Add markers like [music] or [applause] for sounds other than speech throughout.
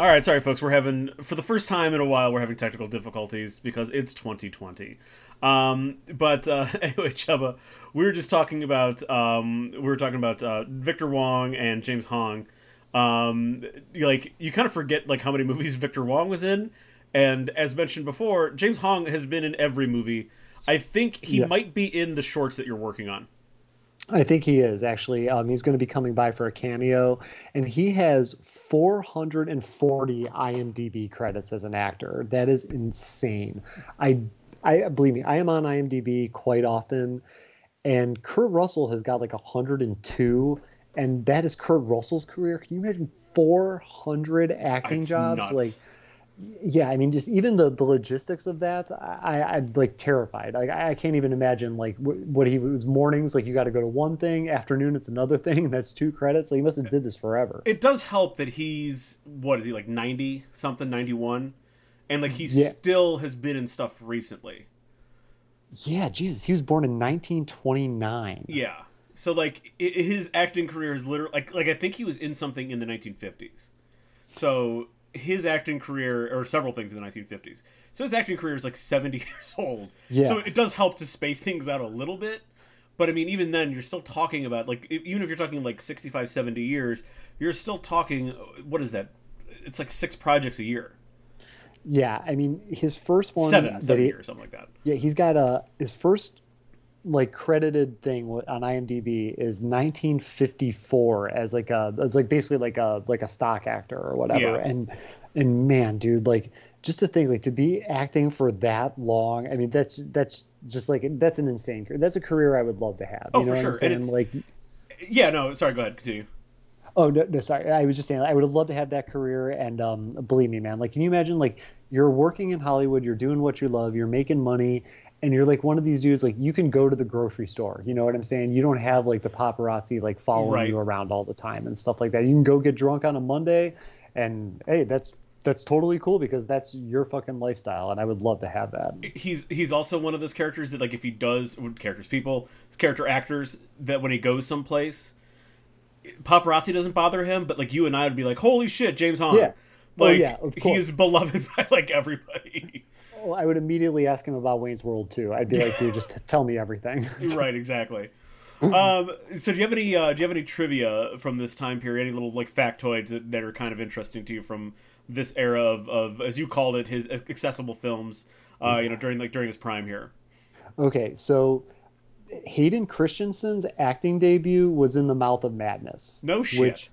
All right, sorry, folks. We're having for the first time in a while we're having technical difficulties because it's 2020. Um, but uh, [laughs] anyway, Chuba, we were just talking about um, we were talking about uh, Victor Wong and James Hong. Um, like you kind of forget like how many [laughs] movies Victor Wong was in, and as mentioned before, James Hong has been in every movie. I think he Yeah. might be in the shorts that you're working on. I think he is actually. Um, he's going to be coming by for a cameo, and he has 440 IMDb credits as an actor. That is insane. I, I believe me, I am on IMDb quite often, and Kurt Russell has got like 102, and that is Kurt Russell's career. Can you imagine 400 acting It's jobs? nuts. Like, yeah, I mean, just even the, the logistics of that, I, I, I'm like terrified. Like, I, I can't even imagine like what, what he was mornings. Like, you got to go to one thing, afternoon it's another [laughs] thing. And that's two credits. Like, he must have did this forever. It does help that he's what is he like 90 something 91 and like he Yeah. still has been in stuff recently. Yeah, Jesus, he was born in 1929. Yeah. So like his acting career is literally like like I think he was in something in the 1950s. So his acting career or several things in the 1950s. So his acting career is like 70 [laughs] years old. Yeah. So it does help to space things out a little bit. But I mean even then you're still talking about like even if you're talking like 65 70 years, you're still talking uh, what is that? It's like six projects a year. Yeah, I mean, his first one Seven, seven he, years, something like that. yeah, he's got a his first like credited thing on IMDb is 1954 as like a as like basically like a like a stock actor or whatever. Yeah. And and man, dude, like just to think like to be acting for that long. I mean, that's that's just like that's an insane career. That's a career I would love to have. Oh, you know for what sure. I'm And saying? Like Yeah, no, sorry, go ahead, continue. Oh no, no, sorry. I was just saying I would love to have that career, and um, believe me, man. Like, can you imagine? Like, you're working in Hollywood, you're doing what you love, you're making money, and you're like one of these dudes. Like, you can go to the grocery store. You know what I'm saying? You don't have like the paparazzi like following Right. you around all the time and stuff like that. You can go get drunk on a Monday, and hey, that's that's totally cool because that's your fucking lifestyle, and I would love to have that. he's he's also one of those characters that like if he does characters people it's character actors that when he goes someplace paparazzi doesn't bother him but like you and i would be like holy shit james Hong. Yeah. Oh, like yeah, of he is beloved [laughs] by like everybody I would immediately ask him about Wayne's World too. I'd be like, dude, just tell me everything. [laughs] right exactly um so do you have any uh do you have any trivia from this time period any little like factoids that, that are kind of interesting to you from this era of, of as you called it his accessible films uh you know during like during his prime here Okay, so Hayden Christensen's acting debut was in The Mouth of Madness. no shit Which,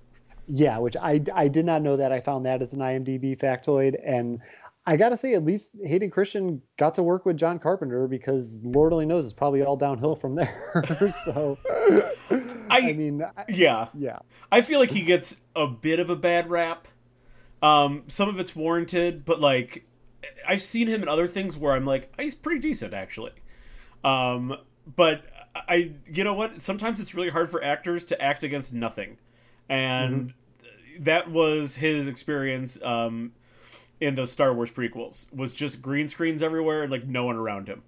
yeah, which I, I did not know that. I found that as an IMDb factoid. And I got to say, at least Hayden Christensen got to work with John Carpenter because Lord only knows it's probably all downhill from there. [laughs] so, I, I mean, I, yeah yeah. I feel like he gets a bit of a bad rap. Um, some of it's warranted, but like I've seen him in other things where I'm like, "Oh, he's pretty decent actually. Um, but I, you know what? Sometimes it's really hard for actors to act against nothing, and that was his experience. Um, in those Star Wars prequels was just green screens everywhere and like no one around him.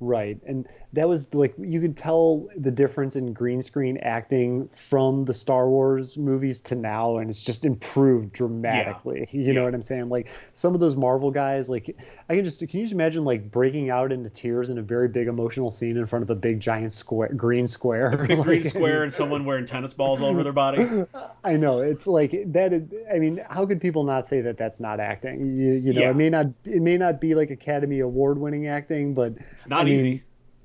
Right. And that was like you could tell the difference in green screen acting from the Star Wars movies to now and it's just improved dramatically. [laughs] You know Yeah. what I'm saying? Like some of those Marvel guys like I can just can you just imagine like breaking out into tears in a very big emotional scene in front of a big giant square green square. [laughs] Big green square and someone wearing tennis balls all over their body. [laughs] I know it's like that I mean, how could people not say that that's not acting? You, you know, Yeah. it may not. It may not be like Academy Award winning acting, but It's not I mean, easy.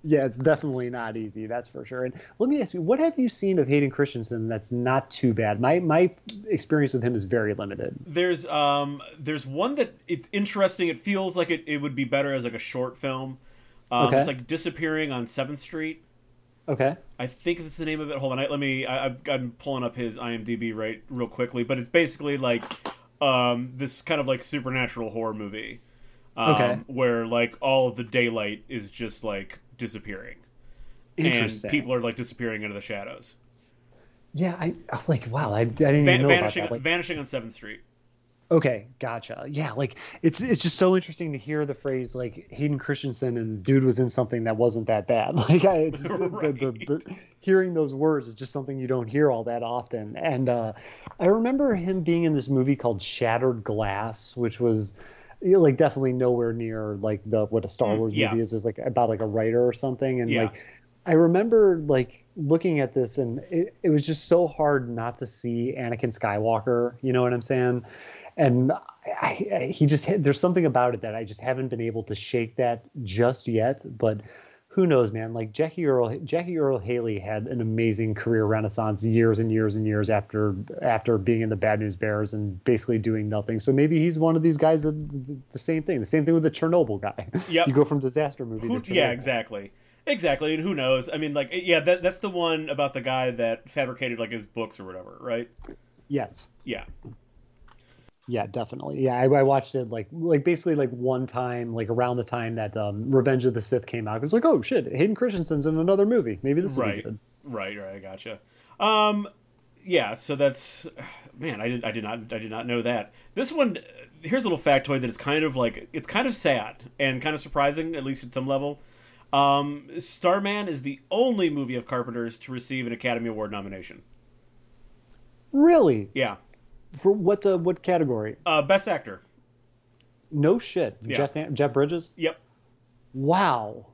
Yeah, it's definitely not easy. That's for sure. And let me ask you, what have you seen of Hayden Christensen that's not too bad? My my experience with him is very limited. There's um there's one that it's interesting. It feels like it, it would be better as like a short film. Um, Okay. It's like disappearing on Seventh Street. Okay. I think that's the name of it. Hold on, I, let me. I, I've, I'm pulling up his IMDb right real quickly, but it's basically like um this kind of like supernatural horror movie. Um, Okay. Where like all of the daylight is just like disappearing, and people are like disappearing into the shadows. Yeah, I I'm like wow. I, I didn't Va- know vanishing, about that. Like, vanishing on Seventh Street. Okay, gotcha. Yeah, like it's it's just so interesting to hear the phrase like Hayden Christensen and the dude was in something that wasn't that bad. [laughs] Like I, [laughs] just, right. the, the, the, hearing those words is just something you don't hear all that often. And uh, I remember him being in this movie called Shattered Glass, which was you know, like definitely nowhere near like the what a Star mm, Wars yeah. movie is is like about like a writer or something. And yeah. like I remember like looking at this and it, it was just so hard not to see Anakin Skywalker. You know what I'm saying? and I, I, he just there's something about it that I just haven't been able to shake that just yet. But who knows, man? Like Jackie Earle, Jackie Earle Haley had an amazing career renaissance years and years and years after after being in the Bad News Bears and basically doing nothing. So maybe he's one of these guys that the same thing. The same thing with the Chernobyl guy. Yeah, [laughs] you go from disaster movie who, to Chernobyl. yeah, exactly. Exactly, and who knows? I mean, like, yeah, that, that's the one about the guy that fabricated like his books or whatever, right? Yes. Yeah. Yeah, definitely. Yeah, I, I, watched it like like basically like one time, like around the time that um, Revenge of the Sith came out. It was like, oh shit, Hayden Christensen's in another movie. Maybe this right. will be good. Right, right. I gotcha. Um, yeah. So that's [sighs] man. I did I did not I did not know that. This one here's a little factoid that is kind of like it's kind of sad and kind of surprising, at least at some level. Um, Starman is the only movie of Carpenter's to receive an Academy Award nomination. Really? Yeah. For what uh, what category? Uh, best actor. No shit. Yeah. Jeff Jeff Bridges. Yep. Wow.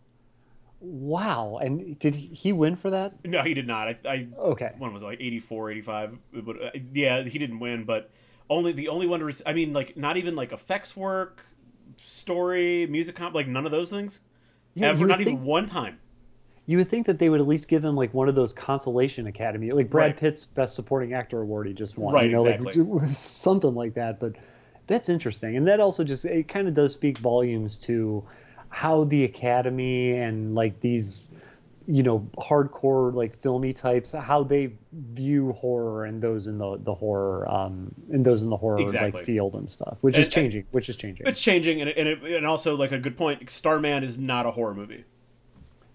Wow. And did he win for that? No, he did not. I, I okay. One was like 84, 85. But uh, yeah, he didn't win. But only the only one. To rec- I mean, like not even like effects work, story, music comp, like none of those things. Yeah, Ever, not think, even one time you would think that they would at least give him like one of those consolation academy like brad right. pitt's best supporting actor award he just won right, you know exactly. like [laughs] something like that but that's interesting and that also just it kind of does speak volumes to how the academy and like these you know hardcore like filmy types how they view horror and those in the the horror um and those in the horror exactly. like field and stuff which and, is changing which is changing it's changing and and, it, and also like a good point starman is not a horror movie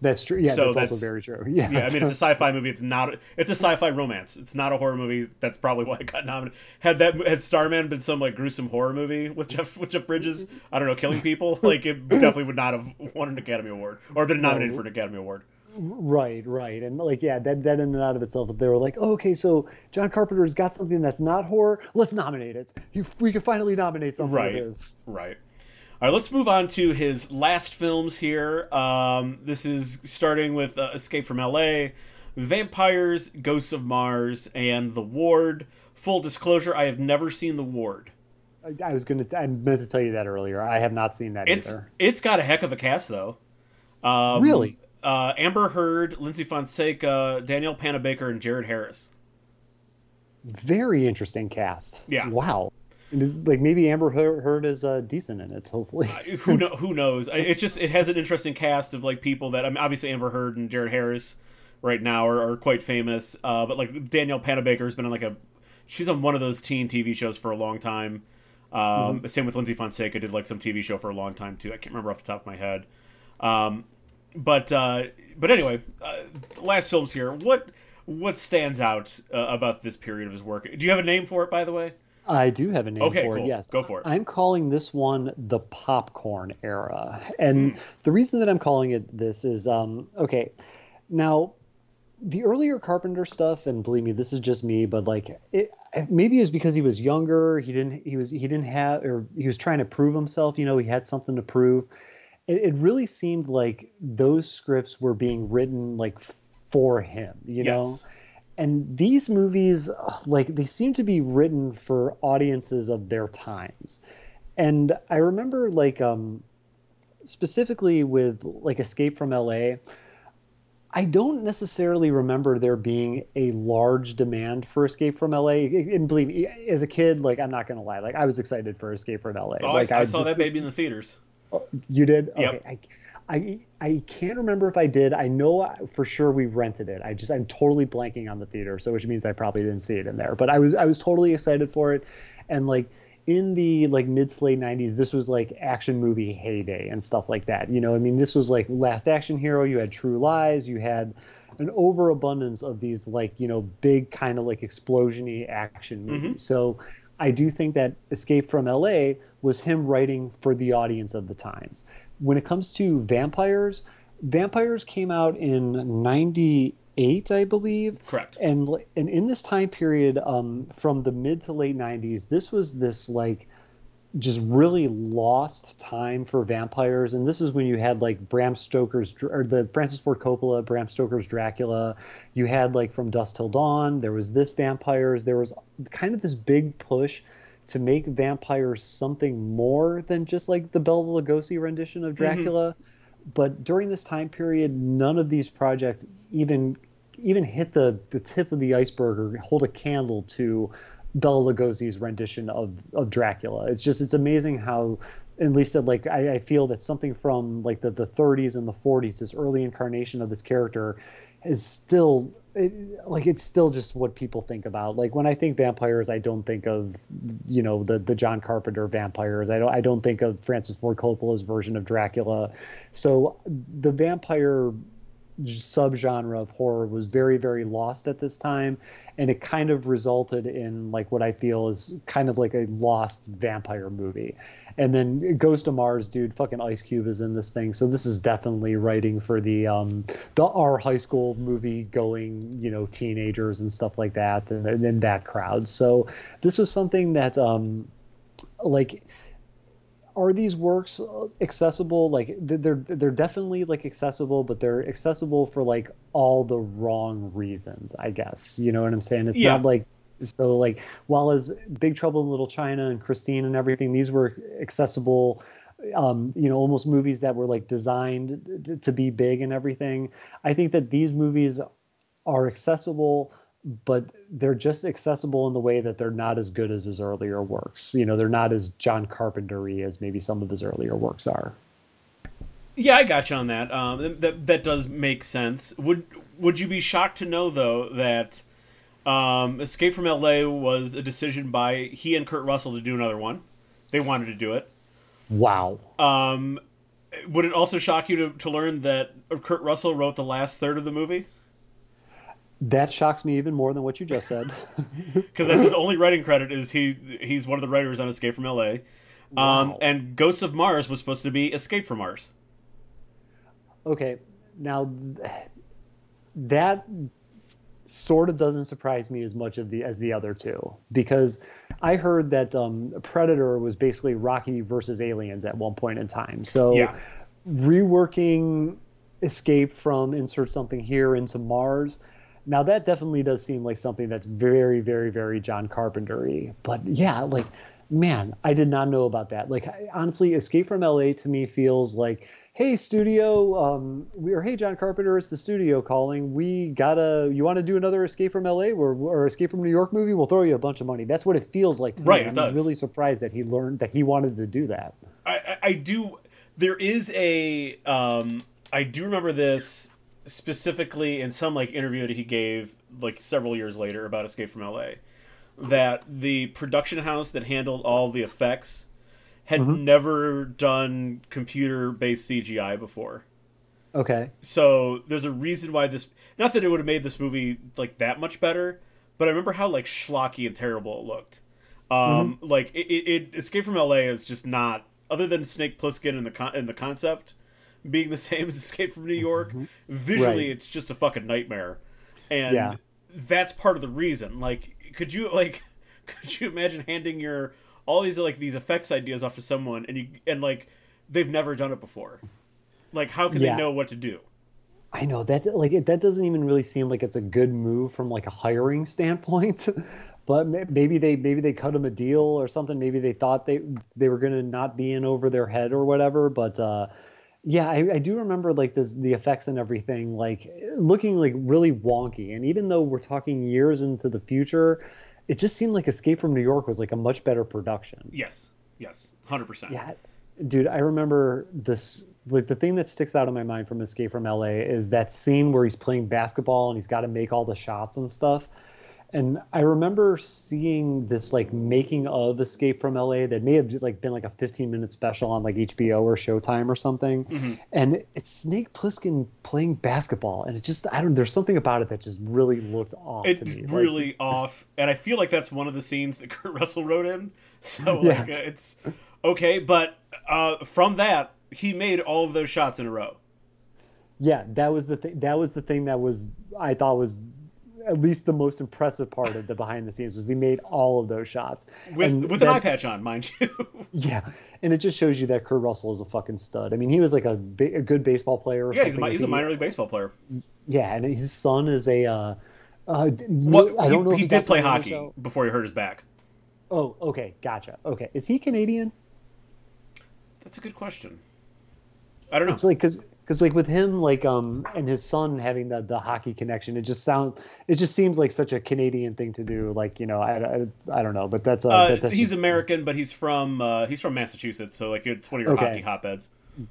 that's true. Yeah, so that's, that's, also very true. [laughs] Yeah, yeah. I mean, it's a sci-fi movie. It's not. It's a sci-fi romance. It's not a horror movie. That's probably why it got nominated. Had that had Starman been some like gruesome horror movie with Jeff with Jeff Bridges, I don't know, killing people, [laughs] like it definitely would not have won an Academy Award or been nominated for an Academy Award. Right, right, and like yeah, that that in and out of itself, they were like, oh, okay, so John Carpenter's got something that's not horror. Let's nominate it. we can finally nominate something right. Right. All right, let's move on to his last films here. Um, this is starting with uh, Escape from L.A., Vampires, Ghosts of Mars, and The Ward. Full disclosure: I have never seen The Ward. I, was gonna. I meant to tell you that earlier. I have not seen that it's, either. It's got a heck of a cast, though. Um, really? Uh, Amber Heard, Lyndsy Fonseca, Danielle Panabaker, and Jared Harris. Very interesting cast. Yeah. Wow like maybe Amber Heard is uh, decent in it. Hopefully, who know, [laughs] who knows? It's just it has an interesting cast of like people that I mean, obviously Amber Heard and Jared Harris right now are, are quite famous. Uh, but like Danielle Panabaker has been on like a she's on one of those teen TV shows for a long time. Um, mm-hmm. Same with Lyndsy Fonseca did like some TV show for a long time too. I can't remember off the top of my head. Um, but uh, but anyway, uh, last films here. What what stands out uh, about this period of his work? Do you have a name for it, by the way? I do have a name okay, for cool. it. Yes, go for it. I'm calling this one the popcorn era, and mm. the reason that I'm calling it this is um, okay. Now, the earlier Carpenter stuff, and believe me, this is just me, but like it, maybe it's because he was younger. He didn't. He was. He didn't have, or he was trying to prove himself. You know, he had something to prove. It, it really seemed like those scripts were being written like for him. You yes. know and these movies like they seem to be written for audiences of their times. And i remember like um specifically with like escape from la i don't necessarily remember there being a large demand for escape from la and believe me as a kid like i'm not gonna lie like i was excited for escape from la oh, like i, I saw just, that baby in the theaters. Oh, you did? Yep. okay I, I I can't remember if I did. I know for sure we rented it. I just I'm totally blanking on the theater, so which means I probably didn't see it in there. But I was I was totally excited for it, and like in the like mid to late 90s this was like action movie heyday and stuff like that you know i mean this was like last action hero you had true lies you had an overabundance of these like you know big kind of like explosiony action movies mm-hmm. so I do think that Escape from LA was him writing for the audience of the times. When it comes to vampires, vampires came out in 98, I believe. Correct. And and in this time period um, from the mid to late 90s, this was this like just really lost time for vampires and this is when you had like Bram Stoker's or the Francis Ford Coppola Bram Stoker's Dracula you had like from Dusk Till Dawn there was this vampires there was kind of this big push to make vampires something more than just like the Bela Lugosi rendition of Dracula mm-hmm. but during this time period none of these projects even even hit the the tip of the iceberg or hold a candle to Bela Lugosi's rendition of of Dracula. It's just it's amazing how at least like I, I, feel that something from like the, the 30s and the 40s, this early incarnation of this character, is still it, like it's still just what people think about. Like when I think vampires, I don't think of you know the the John Carpenter vampires. I don't I don't think of Francis Ford Coppola's version of Dracula. So the vampire subgenre of horror was very very lost at this time and it kind of resulted in like what i feel is kind of like a lost vampire movie and then ghost of mars dude fucking ice cube is in this thing. So this is definitely writing for the um the our high school movie going you know teenagers and stuff like that and, and that crowd. So this was something that um like are these works accessible? Like they're they're definitely like accessible but they're accessible for like all the wrong reasons i guess. You know what i'm saying? It's yeah. not like so like while as big trouble in little china and christine and everything these were accessible um, you know almost movies that were like designed to be big and everything i think that these movies are accessible but they're just accessible in the way that they're not as good as his earlier works. You know, they're not as John Carpentery as maybe some of his earlier works are. Yeah, I got you on that. Um, that that does make sense. Would Would you be shocked to know though that um, Escape from L.A. was a decision by he and Kurt Russell to do another one? They wanted to do it. Wow. Um, would it also shock you to, to learn that Kurt Russell wrote the last third of the movie? That shocks me even more than what you just said. [laughs] Because that's his only writing credit is he he's one of the writers on Escape from L.A. Um, wow. Um, and Ghosts of Mars was supposed to be Escape from Mars. Okay, now that sort of doesn't surprise me as much of the as the other two because I heard that um, Predator was basically Rocky versus Aliens at one point in time. So yeah. reworking Escape from insert something here into Mars now that definitely does seem like something that's very, very, very John Carpentery. But yeah, like man, I did not know about that. Like honestly, Escape from LA to me feels like, hey studio, um, we, or hey John Carpenter, it's the studio calling. We gotta, you want to do another Escape from LA or, or Escape from New York movie? We'll throw you a bunch of money. That's what it feels like to right, me. I'm does. really surprised that he learned that he wanted to do that. I, I do. There is a, um, I do remember this specifically in some like interview that he gave like several years later about Escape from LA that the production house that handled all the effects had mm-hmm. never done computer based CGI before. Okay. So there's a reason why this not that it would have made this movie like that much better, but I remember how like schlocky and terrible it looked. Um mm-hmm. like it, it, it Escape from LA is just not other than Snake Plissken in the con- in the concept being the [laughs] same as Escape from New York. Mm-hmm. Visually, right. it's just a fucking nightmare, and yeah. that's part of the reason. Like, could you like, [laughs] could you imagine handing your all these like these effects ideas off to someone, and you and like they've never done it before? Like, how can yeah. they know what to do? I know that like that doesn't even really seem like it's a good move from like a hiring [laughs] standpoint. but maybe they maybe they cut them a deal or something. Maybe they thought they they were gonna not be in over their head or whatever. But uh, yeah, I, I, do remember like this, the effects and everything, like looking like really wonky. And even though we're talking years into the future, it just seemed like Escape from New York was like a much better production. Yes, yes, hundred percent. Yeah, dude, I remember this. Like the thing that sticks out in my mind from Escape from LA is that scene where he's playing basketball and he's got to make all the shots and stuff. And I remember seeing this like making of Escape from LA that may have like been like a 15 minute special on like HBO or Showtime or something. Mm-hmm. And it's Snake Plissken playing basketball, and it just I don't. There's something about it that just really looked off It's to me. Like, really off, and I feel like that's one of the scenes that [laughs] Kurt Russell wrote in. So [laughs] like, uh, it's okay, but uh, from that, he made all of those shots in a row. yeah, that was the thing. That was the thing that was I thought was at least the most impressive part of the behind the scenes was he made all of those shots with And with that- an eye patch on, mind you. [laughs] Yeah, and it just shows you that Kurt Russell is a fucking stud. I mean, he was like a, a good baseball player. Or yeah, he's a, he's a minor league baseball player. Yeah, and his son is a. Uh, uh, Well, I don't know. he, if he got did play something on the hockey before he hurt his back. Oh, okay, gotcha. Okay, is he Canadian? That's a good question. I don't know. It's like because because like with him like um and his son having the the hockey connection, it just sound it just seems like such a Canadian thing to do. Like you know, I, I, I don't know, but that's uh, Uh, that, that's he's just- American, but he's from uh, he's from Massachusetts, so like it's one of your Okay. hockey hotbeds.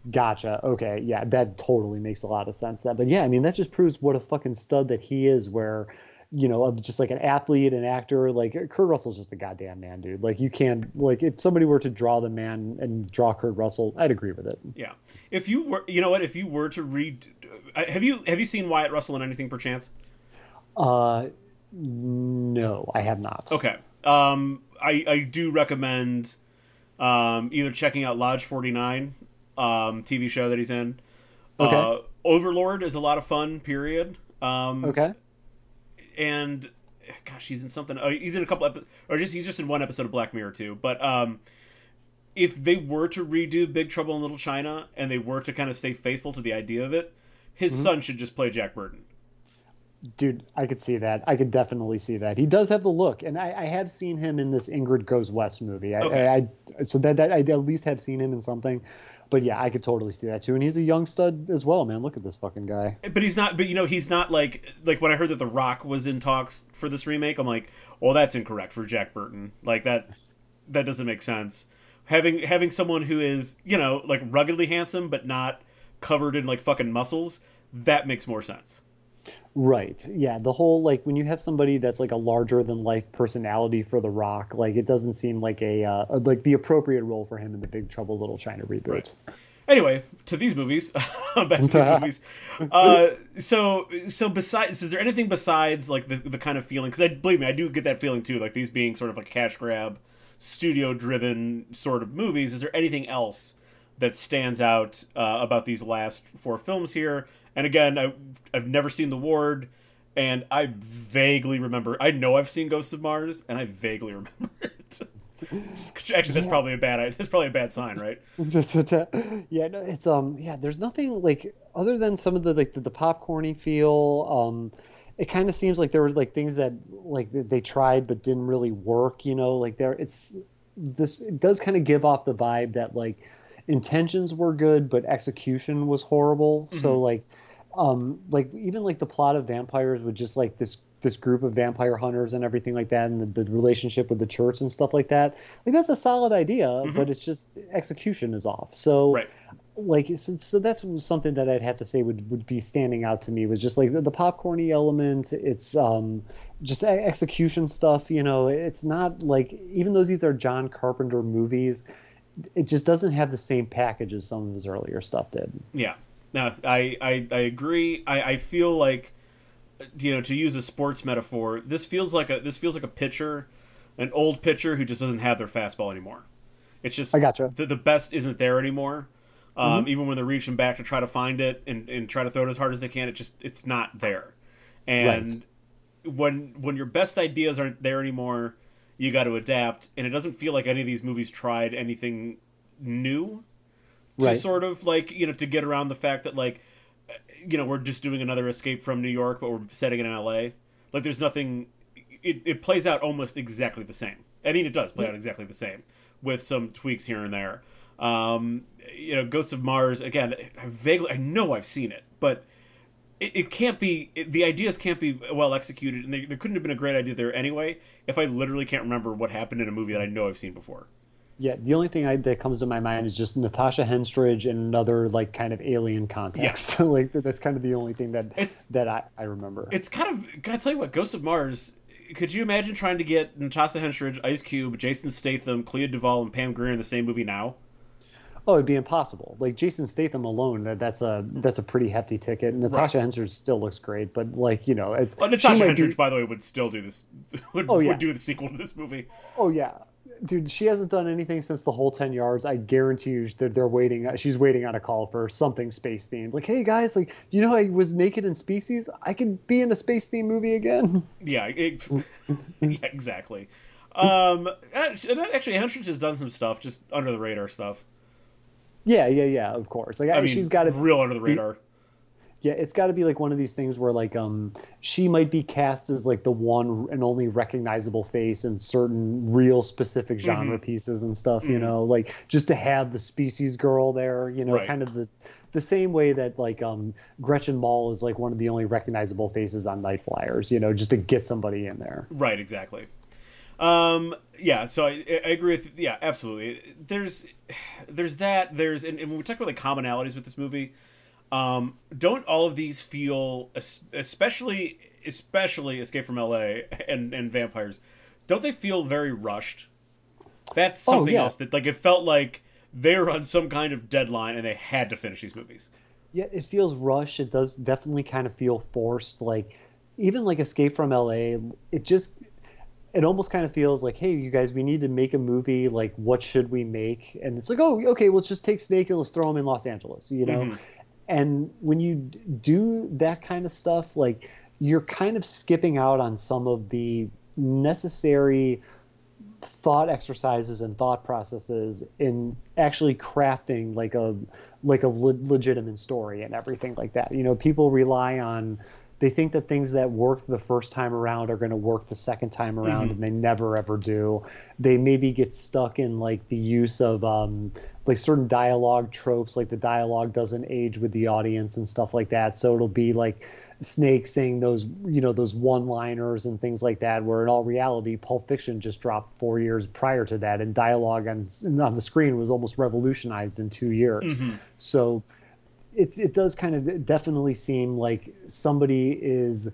Gotcha. Okay. Yeah, that totally makes a lot of sense. That, but yeah, I mean, that just proves what a fucking stud that he is. Where, you know, of just like an athlete, an actor. Like Kurt Russell's just a goddamn man, dude. Like you can't like if somebody were to draw the man and draw Kurt Russell, I'd agree with it. Yeah. If you were, you know what? If you were to read, uh, have you have you seen Wyatt Russell in anything perchance? Uh, no, I have not. Okay. Um, I I do recommend um either checking out Lodge Forty Nine, um, TV show that he's in. Okay. Uh, Overlord is a lot of fun. Period. Um, Okay. And gosh, he's in something. Oh, he's in a couple episodes, or just he's just in one episode of Black Mirror too. But um, if they were to redo Big Trouble in Little China and they were to kind of stay faithful to the idea of it, his Mm-hmm. son should just play Jack Burton. Dude, I could see that. I could definitely see that. He does have the look, and I, I have seen him in this Ingrid Goes West movie. I, Okay. I, I so that, that I at least have seen him in something. But yeah, I could totally see that too. And he's a young stud as well, man. Look at this fucking guy. But he's not. But you know, he's not like like when I heard that The Rock was in talks for this remake. I'm like, well, that's incorrect for Jack Burton. Like that, that doesn't make sense. Having having someone who is you know like ruggedly handsome but not covered in like fucking muscles, that makes more sense. Right. Yeah. The whole like when you have somebody that's like a larger than life personality for The Rock, like it doesn't seem like a uh, like the appropriate role for him in the Big Trouble Little China reboot. Right. Anyway, to these movies, [laughs] back to these [laughs] movies. Uh, so, so besides, is there anything besides like the the kind of feeling? Because I believe me, I do get that feeling too. Like these being sort of like cash grab, studio driven sort of movies. Is there anything else that stands out uh, about these last four films here? And again, I, I've never seen The Ward, and I vaguely remember. I know I've seen Ghosts of Mars, and I vaguely [laughs] remember it. Actually, that's probably a bad. That's probably a bad sign, right? [laughs] yeah, no, it's um, yeah. There's nothing like other than some of the like the, the popcorny feel. Um, it kind of seems like there were like things that like they- they tried but didn't really work. You know, like there it's this. It does kind of give off the vibe that like intentions were good but execution was horrible. So like, um, like even like the plot of vampires with just like this this group of vampire hunters and everything like that and the, the relationship with the church and stuff like that like that's a solid idea but it's just execution is off so Right. like so, so that's something that i'd have to say would, would be standing out to me was just like the, the popcorny element it's um just execution stuff you know it's not like even though these are john carpenter movies it just doesn't have the same package as some of his earlier stuff did Yeah. No, I, I, I agree. I, I feel like you know, to use a sports metaphor, this feels like a this feels like a pitcher, an old pitcher who just doesn't have their fastball anymore. It's just I gotcha. the, the best isn't there anymore. Um, Even when they're reaching back to try to find it and, and try to throw it as hard as they can, it just it's not there. And when when your best ideas aren't there anymore, you got to adapt. And it doesn't feel like any of these movies tried anything new to Right. sort of like you know to get around the fact that like you know we're just doing another escape from New York, but we're setting it in L.A. Like there's nothing. It, it plays out almost exactly the same. I mean, it does play out exactly the same with some tweaks here and there. Um, you know, Ghosts of Mars again. I vaguely, I know I've seen it, but it, it can't be. It, the ideas can't be well executed, and they, there couldn't have been a great idea there anyway. If I literally can't remember what happened in a movie that I know I've seen before. Yeah, the only thing I, that comes to my mind is just Natasha Henstridge in another like kind of alien context. [laughs] like that's kind of the only thing that It's- that I, I remember. it's kind of gotta tell you what Ghost of Mars could you imagine trying to get Natasha Henstridge, Ice Cube, Jason Statham, Clea Duvall, and Pam Grier in the same movie now? Oh, it'd be impossible. Like Jason Statham alone, that, that's a that's a pretty hefty ticket. Natasha right. Henstridge still looks great, but like you know, it's well, Natasha Henstridge, be... by the way, would still do this. [laughs] Would, oh, yeah. would do the sequel to this movie. Oh yeah, dude, she hasn't done anything since the whole ten yards. I guarantee you that they're waiting. She's waiting on a call for something space themed. Like, hey guys, like, you know, I was naked in Species. I can be in a space themed movie again. [laughs] Yeah, it, [laughs] yeah, exactly. Um, actually, Henstridge has done some stuff just under the radar stuff. Yeah, yeah, yeah. Of course. Like I, I mean, she's got it real under the radar. Yeah, it's got to be like one of these things where like um she might be cast as like the one and only recognizable face in certain real specific mm-hmm. genre mm-hmm. pieces and stuff. Mm-hmm. You know, like just to have the species girl there. You know, right. kind of the the same way that like um Gretchen Mol is like one of the only recognizable faces on Night Flyers. You know, just to get somebody in there. Right. Exactly. Um, yeah, so I, I agree with yeah, absolutely. There's there's that there's and, and when we talk about like commonalities with this movie, um, don't all of these feel especially especially Escape from L.A. and and vampires, don't they feel very rushed? That's oh, something oh, yeah. else that like it felt like they were on some kind of deadline and they had to finish these movies. Yeah, it feels rushed. It does definitely kind of feel forced. Like even like Escape from L.A. It just it almost kind of feels like, hey, you guys, we need to make a movie. Like, what should we make? And it's like, oh, okay, well, let's just take Snake and let's throw him in Los Angeles, you know? Mm-hmm. And when you do that kind of stuff, like, you're kind of skipping out on some of the necessary thought exercises and thought processes in actually crafting like a like a le- legitimate story and everything like that. You know, people rely on they think that things that work the first time around are going to work the second time around mm-hmm. and they never ever do they maybe get stuck in like the use of um, like certain dialogue tropes like the dialogue doesn't age with the audience and stuff like that so it'll be like snake saying those you know those one liners and things like that where in all reality pulp fiction just dropped four years prior to that and dialogue on, on the screen was almost revolutionized in two years mm-hmm. so it, it does kind of definitely seem like somebody is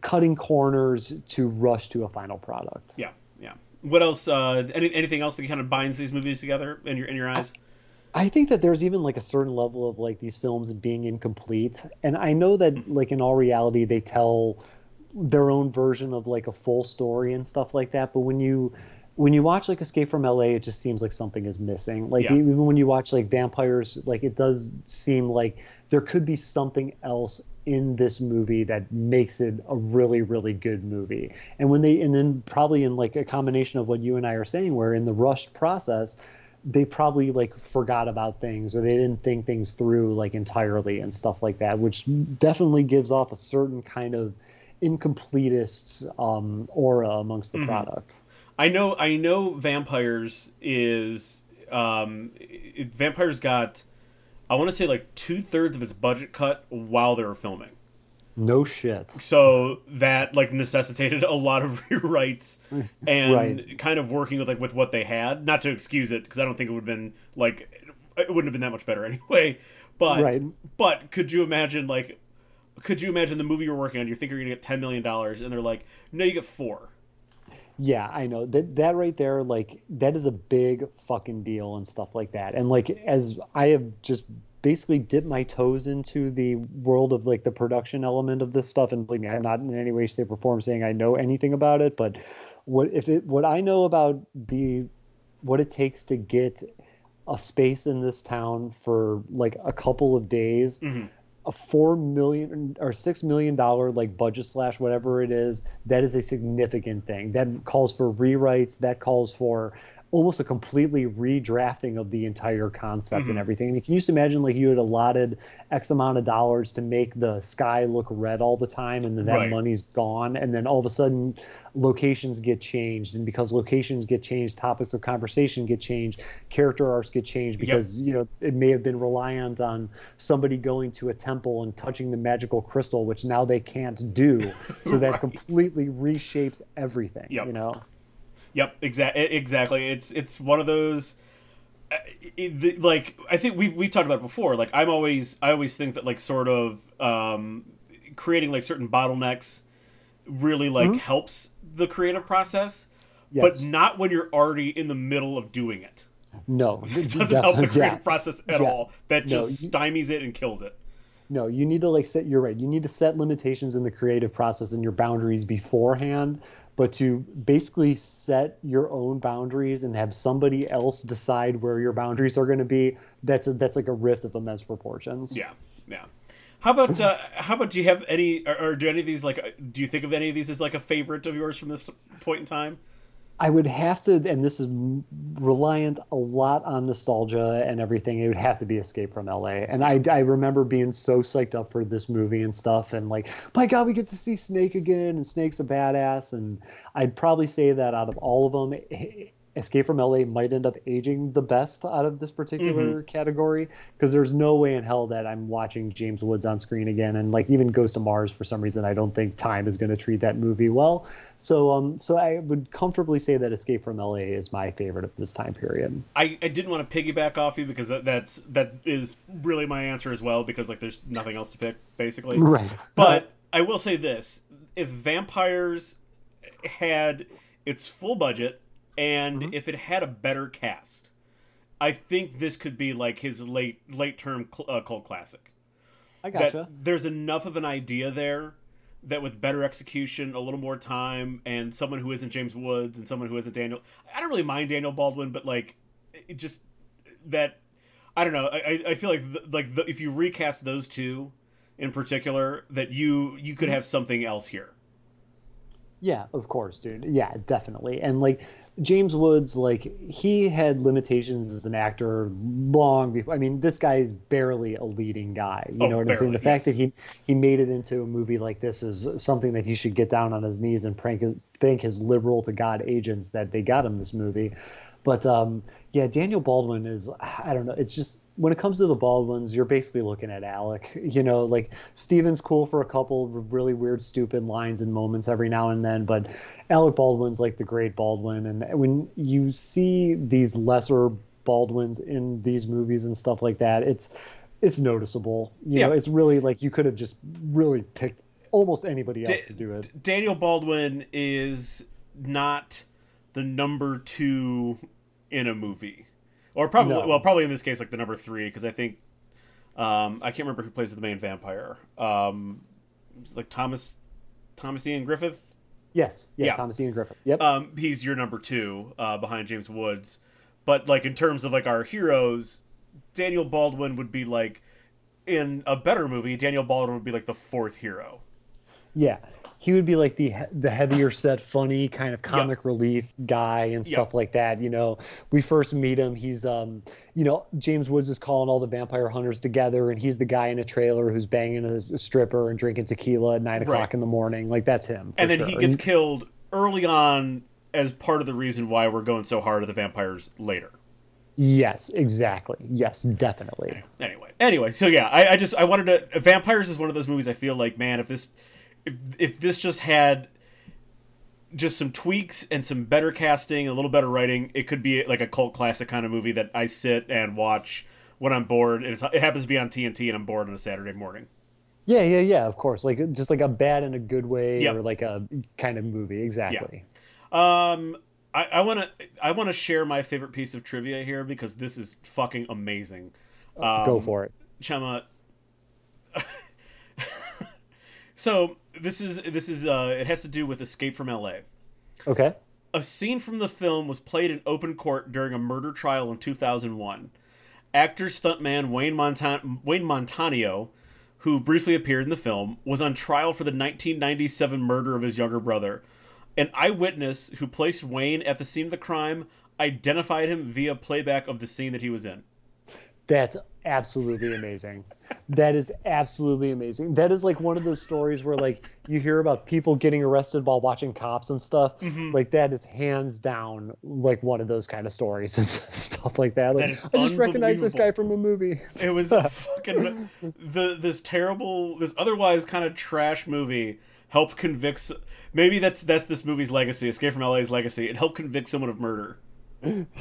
cutting corners to rush to a final product. Yeah, yeah. What else? Uh, any, anything else that kind of binds these movies together in your in your eyes? I, I think that there's even like a certain level of like these films being incomplete, and I know that mm-hmm. like in all reality they tell their own version of like a full story and stuff like that. But when you when you watch like Escape from LA, it just seems like something is missing. Like yeah. even when you watch like Vampires, like it does seem like there could be something else in this movie that makes it a really really good movie. And when they and then probably in like a combination of what you and I are saying, where in the rushed process, they probably like forgot about things or they didn't think things through like entirely and stuff like that, which definitely gives off a certain kind of incompletist um, aura amongst the mm-hmm. product. I know I know vampires is um it, vampires got I want to say like two thirds of its budget cut while they were filming. No shit. So that like necessitated [laughs] a lot of rewrites [laughs] and right. kind of working with like with what they had. Not to excuse it because I don't think it would have been like it wouldn't have been that much better [laughs] anyway. But right. but could you imagine like could you imagine the movie you're working on? You think you're gonna get ten million dollars, and they're like, no, you get four. Yeah, I know that that right there, like that is a big fucking deal and stuff like that. And like as I have just basically dipped my toes into the world of like the production element of this stuff, and believe me, I'm not in any way, shape, or form saying I know anything about it, but what if it what I know about the what it takes to get a space in this town for like a couple of days. Mm-hmm a four million or six million dollar like budget slash whatever it is that is a significant thing. That calls for rewrites that calls for almost a completely redrafting of the entire concept mm-hmm. and everything. And can you just imagine like you had allotted X amount of dollars to make the sky look red all the time and then that right. money's gone and then all of a sudden locations get changed and because locations get changed, topics of conversation get changed, character arcs get changed because yep. you know it may have been reliant on somebody going to a temple and touching the magical crystal, which now they can't do. [laughs] So that right. completely reshapes everything. Yep. You know? Yep, exactly. Exactly. It's it's one of those. Uh, like I think we've we've talked about it before. Like I'm always I always think that like sort of um, creating like certain bottlenecks really like helps the creative process, Yes. but not when you're already in the middle of doing it. no, [laughs] It [laughs] doesn't help the creative process at Yeah. all. That No, just you- stymies it and kills it. No, you need to like set. You're right. You need to set limitations in the creative process and your boundaries beforehand. But to basically set your own boundaries and have somebody else decide where your boundaries are going to be, that's a, that's like a rift of immense proportions. Yeah, yeah. How about uh, how about do you have any or, or do any of these like uh, do you think of any of these as like a favorite of yours from this point in time? I would have to, and this is reliant a lot on nostalgia and everything. It would have to be Escape from LA. And I, I remember being so psyched up for this movie and stuff. And like, my God, we get to see Snake again, and Snake's a badass. And I'd probably say that out of all of them, Escape from LA might end up aging the best out of this particular category because there's no way in hell that I'm watching James Woods on screen again. And like even Ghost of Mars, for some reason, I don't think time is going to treat that movie well. So, um, so I would comfortably say that Escape from LA is my favorite of this time period. I, I didn't want to piggyback off you because that, that's that is really my answer as well because like there's nothing else to pick basically. Right. [laughs] But I will say this: if Vampires had its full budget and if it had a better cast, I think this could be like his late late term cl- uh, cult classic. I that gotcha. there's enough of an idea there that with better execution, a little more time, and someone who isn't James Woods and someone who isn't Daniel. I don't really mind Daniel Baldwin, but like, it just that I don't know. I I- I feel like the, like the, if you recast those two in particular, that you you could have something else here. Yeah, of course, dude. Yeah, definitely. And like James Woods, like he had limitations as an actor long before. I mean, this guy is barely a leading guy. You Oh, know what I'm saying? barely, The fact that he he made it into a movie like this is something that he should get down on his knees and prank thank his liberal to God agents that they got him this movie. But um, yeah, Daniel Baldwin is I don't know. It's just when it comes to the Baldwins, you're basically looking at Alec. [laughs] You know, like Steven's cool for a couple really weird, stupid lines and moments every now and then, but Alec Baldwin's like the great Baldwin. And when you see these lesser Baldwins in these movies and stuff like that, it's it's noticeable. You know, Yeah. it's really like you could have just really picked almost anybody else Da- to do it. Daniel Baldwin is not the number two in a movie, or probably No. well, probably in this case like the number three because I think um, I can't remember who plays the main vampire. Um, like Thomas Thomas Ian Griffith. Yes, yeah, Yeah. Thomas Ian Griffith. Yep. Um, he's your number two uh, behind James Woods, but like in terms of like our heroes, Daniel Baldwin would be like in a better movie. Daniel Baldwin would be like the fourth hero. Yeah, he would be like the the heavier set, funny kind of comic relief guy and stuff like that. You know, we first meet him. He's um, you know, James Woods is calling all the vampire hunters together, and he's the guy in a trailer who's banging a, a stripper and drinking tequila at nine o'clock Right. in the morning. Like that's him. and then he gets And- killed early on as part of the reason why we're going so hard at the vampires later. yes, exactly. Yes, definitely. Anyway, anyway, so yeah, I, I just I wanted to. Vampires is one of those movies I feel like, man, if this if if this just had just some tweaks and some better casting, a little better writing, it could be like a cult classic kind of movie that I sit and watch when I'm bored. And it's, it happens to be on TNT, and I'm bored on a Saturday morning. Yeah, yeah, yeah. Of course, like just like a bad in a good way, Yep. or like a kind of movie. Exactly. Yeah. Um, I want to I want to share my favorite piece of trivia here because this is fucking amazing. Um, Go for it. Chema. [laughs] so this is this is uh, it has to do with Escape from L.A. Okay. A scene from the film was played in open court during a murder trial in 2001. Actor stuntman Wayne Montan- Wayne Montanio, who briefly appeared in the film, was on trial for the 1997 murder of his younger brother. An eyewitness who placed Wayne at the scene of the crime identified him via playback of the scene that he was in. That's absolutely amazing. That is absolutely amazing. That is like one of those stories where like you hear about people getting arrested while watching cops and stuff. Mm-hmm. Like that is hands down like one of those kind of stories [laughs] and stuff like that. Like is I just recognize this guy from a movie. It was [laughs] fucking the this terrible, this otherwise kind of trash movie helped convict. Maybe that's that's this movie's legacy, Escape from LA's legacy. It helped convict someone of murder. [laughs]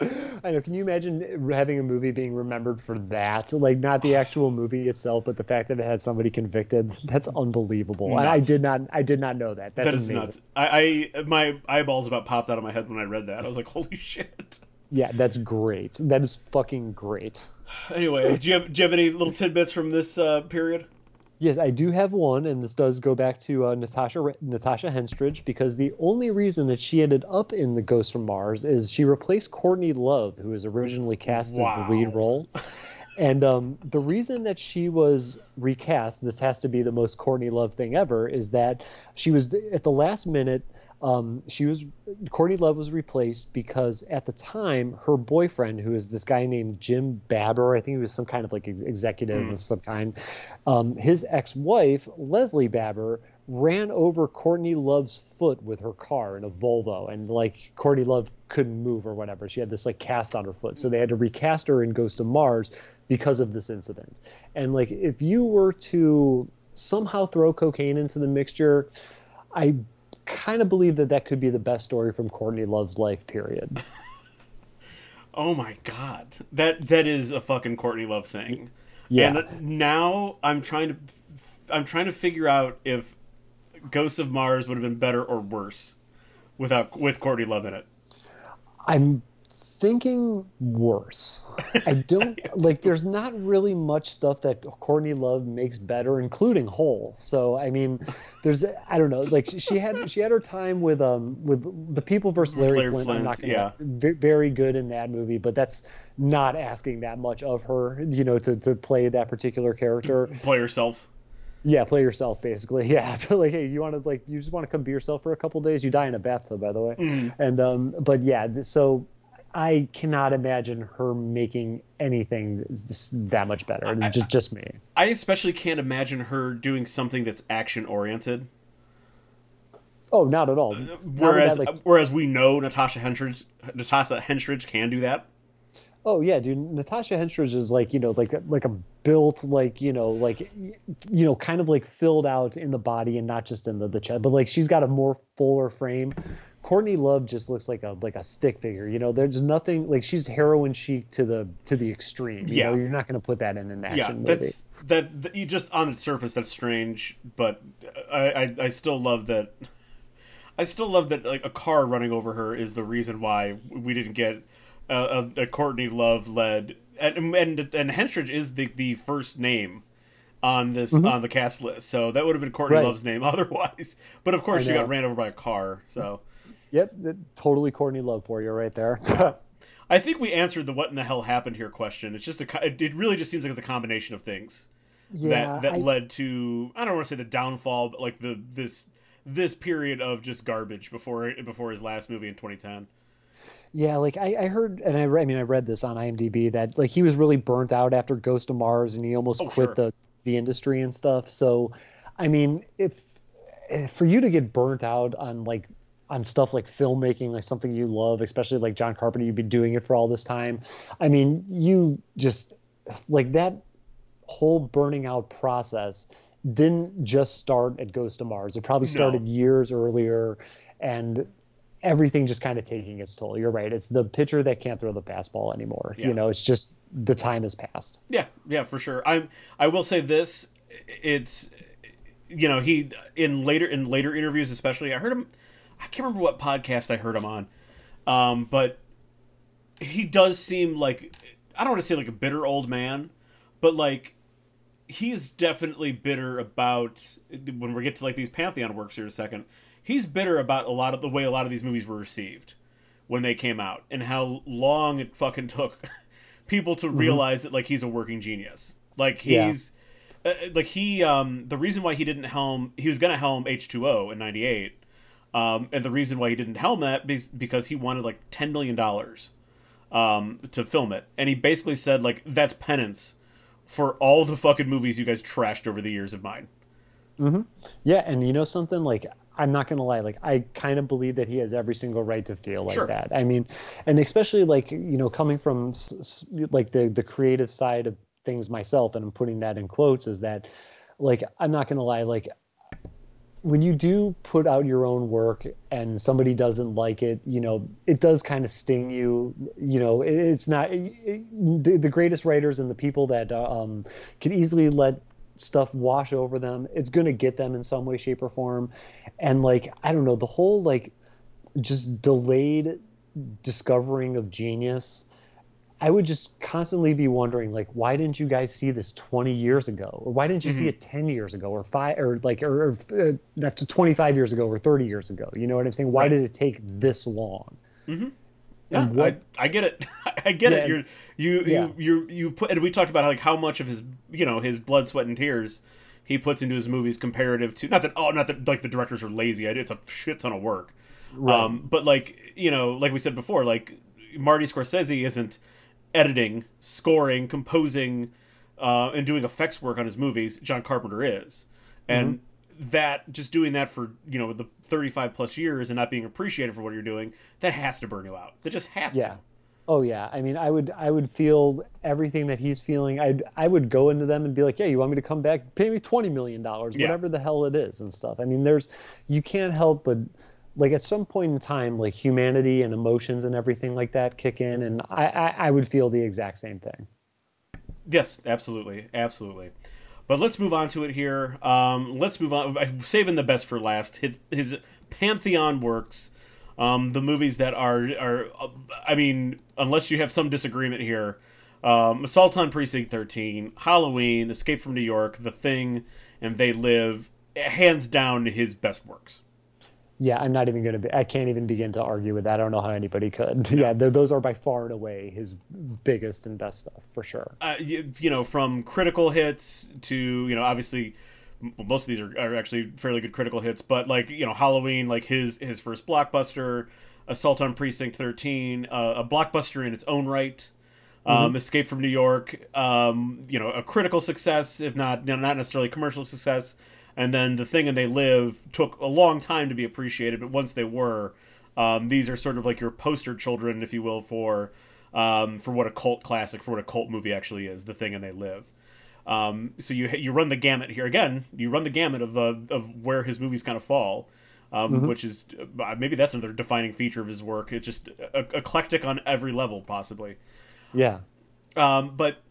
[laughs] I know. Can you imagine having a movie being remembered for that? Like not the actual movie itself, but the fact that it had somebody convicted. That's unbelievable. And I did not. I did not know that. That's that is amazing. nuts. I, I my eyeballs about popped out of my head when I read that. I was like, holy shit. Yeah, that's great. That is fucking great. [sighs] Anyway, do you have do you have any little tidbits from this uh, period? Yes, I do have one, and this does go back to uh, Natasha Natasha Henstridge because the only reason that she ended up in The Ghost from Mars is she replaced Courtney Love, who was originally cast wow. as the lead role. [laughs] And um, the reason that she was recast, this has to be the most Courtney Love thing ever, is that she was at the last minute um, she was Courtney Love was replaced because at the time her boyfriend, who is this guy named Jim Barber, I think he was some kind of like executive mm. of some kind, um, his ex-wife Leslie Barber ran over Courtney Love's foot with her car in a Volvo, and like Courtney Love couldn't move or whatever. She had this like cast on her foot, so they had to recast her in Ghost of Mars because of this incident. And like if you were to somehow throw cocaine into the mixture, I kind of believe that that could be the best story from Courtney Love's life. Period. [laughs] oh my god, that that is a fucking Courtney Love thing. Yeah. And now I'm trying to I'm trying to figure out if Ghosts of Mars would have been better or worse without with Courtney Love in it. I'm thinking worse. I don't [laughs] like. There's not really much stuff that Courtney Love makes better, including Hole. So I mean, there's I don't know. Like she had she had her time with um with the People versus Larry, Larry Flynt. Flynt. I'm not gonna yeah. very good in that movie, but that's not asking that much of her. You know, to to play that particular character. Play herself. Yeah, play yourself basically. [laughs] Yeah, [laughs] like hey, you want to like you just want to come be yourself for a couple days. You die in a bathtub, by the way. Mm. And um, but yeah, so I cannot imagine her making anything that much better. I, just just me. I especially can't imagine her doing something that's action oriented. Oh, not at all. Uh, whereas, that, like, whereas we know Natasha Henstridge, Natasha Henstridge can do that. Oh yeah, dude. Natasha Henstridge is like you know like like a built like you know like you know kind of like filled out in the body and not just in the the chest, but like she's got a more fuller frame. Courtney Love just looks like a like a stick figure. You know, there's nothing like she's heroin chic to the to the extreme. You yeah, know, you're not going to put that in an action yeah, movie. That, that you just on the surface that's strange, but I, I I still love that. I still love that like a car running over her is the reason why we didn't get a, a, Courtney Love led, and and and Henstridge is the the first name on this mm-hmm. on the cast list, so that would have been Courtney right. Love's name [laughs] otherwise. But of course, she got ran over by a car. So, yep, totally Courtney Love for you right there. [laughs] I think we answered the "what in the hell happened here" question. It's just a it really just seems like it's a combination of things yeah, that that I, led to I don't want to say the downfall, but like the this this period of just garbage before before his last movie in 2010. Yeah, like I, I heard, and I, I mean, I read this on IMDb that like he was really burnt out after Ghost of Mars, and he almost oh, quit sure. the the industry and stuff. So, I mean, if, if for you to get burnt out on like on stuff like filmmaking, like something you love, especially like John Carpenter, you've been doing it for all this time. I mean, you just like that whole burning out process didn't just start at Ghost of Mars. It probably started no. years earlier, and everything just kind of taking its toll. You're right. It's the pitcher that can't throw the fastball anymore. Yeah. You know, it's just the time has passed. Yeah, yeah, for sure. I'm. I will say this. It's you know he in later in later interviews especially I heard him. I can't remember what podcast I heard him on, um, but he does seem like I don't want to say like a bitter old man, but like he is definitely bitter about when we get to like these pantheon works here in a second he's bitter about a lot of the way a lot of these movies were received when they came out and how long it fucking took [laughs] people to mm-hmm. realize that like he's a working genius. Like he's yeah. uh, like he um the reason why he didn't helm he was going to helm H2O in 98 um and the reason why he didn't helm that is because he wanted like 10 million dollars um to film it and he basically said like that's penance for all the fucking movies you guys trashed over the years of mine. Mm-hmm. Yeah, and you know something like I'm not gonna lie, like I kind of believe that he has every single right to feel like sure. that. I mean, and especially like you know coming from like the the creative side of things myself, and I'm putting that in quotes, is that like I'm not gonna lie, like when you do put out your own work and somebody doesn't like it, you know, it does kind of sting you. You know, it, it's not it, the, the greatest writers and the people that um, can easily let stuff wash over them. It's going to get them in some way, shape, or form. And like, I don't know, the whole like just delayed discovering of genius I would just constantly be wondering, like, why didn't you guys see this 20 years ago, or why didn't you mm-hmm. see it 10 years ago, or five, or like, or, or uh, that's 25 years ago, or 30 years ago? You know what I'm saying? Why right. did it take this long? Mm-hmm. Yeah, what, I, I, get it. [laughs] I get yeah, it. You're, you yeah. you you you put, and we talked about like how much of his you know his blood, sweat, and tears he puts into his movies comparative to not that oh not that like the directors are lazy. It's a shit ton of work. Right. Um, but like you know, like we said before, like Marty Scorsese isn't editing, scoring, composing, uh, and doing effects work on his movies. John Carpenter is, and mm-hmm. that just doing that for you know the thirty five plus years and not being appreciated for what you're doing, that has to burn you out. That just has yeah. to. Oh yeah, I mean, I would I would feel everything that he's feeling. I I would go into them and be like, yeah, you want me to come back? Pay me twenty million dollars, yeah. whatever the hell it is, and stuff. I mean, there's you can't help but like at some point in time, like humanity and emotions and everything like that kick in, and I, I, I would feel the exact same thing. Yes, absolutely, absolutely. But let's move on to it here. Um, let's move on. I'm saving the best for last. His, his pantheon works. Um, the movies that are are, I mean, unless you have some disagreement here, um, Assault on Precinct 13, Halloween, Escape from New York, The Thing, and They Live, hands down his best works yeah, I'm not even going to be, I can't even begin to argue with that. I don't know how anybody could. [laughs] Yeah, those are by far and away his biggest and best stuff, for sure. Uh, you, you, know, from critical hits to, you know, obviously most of these are, are actually fairly good critical hits, but like, you know, Halloween, like his, his first blockbuster, Assault on Precinct 13, uh, a blockbuster in its own right. Um, mm-hmm. Escape from New York, um, you know, a critical success, if not, you know, not necessarily commercial success and then the thing and they live took a long time to be appreciated but once they were um, these are sort of like your poster children if you will for um, for what a cult classic for what a cult movie actually is the thing and they live. Um, so you you run the gamut here. Again you run the gamut of uh, of where his movies kind of fall um, mm-hmm. which is uh, maybe that's another defining feature of his work. It's just uh, eclectic on every level possibly. Yeah. Um, but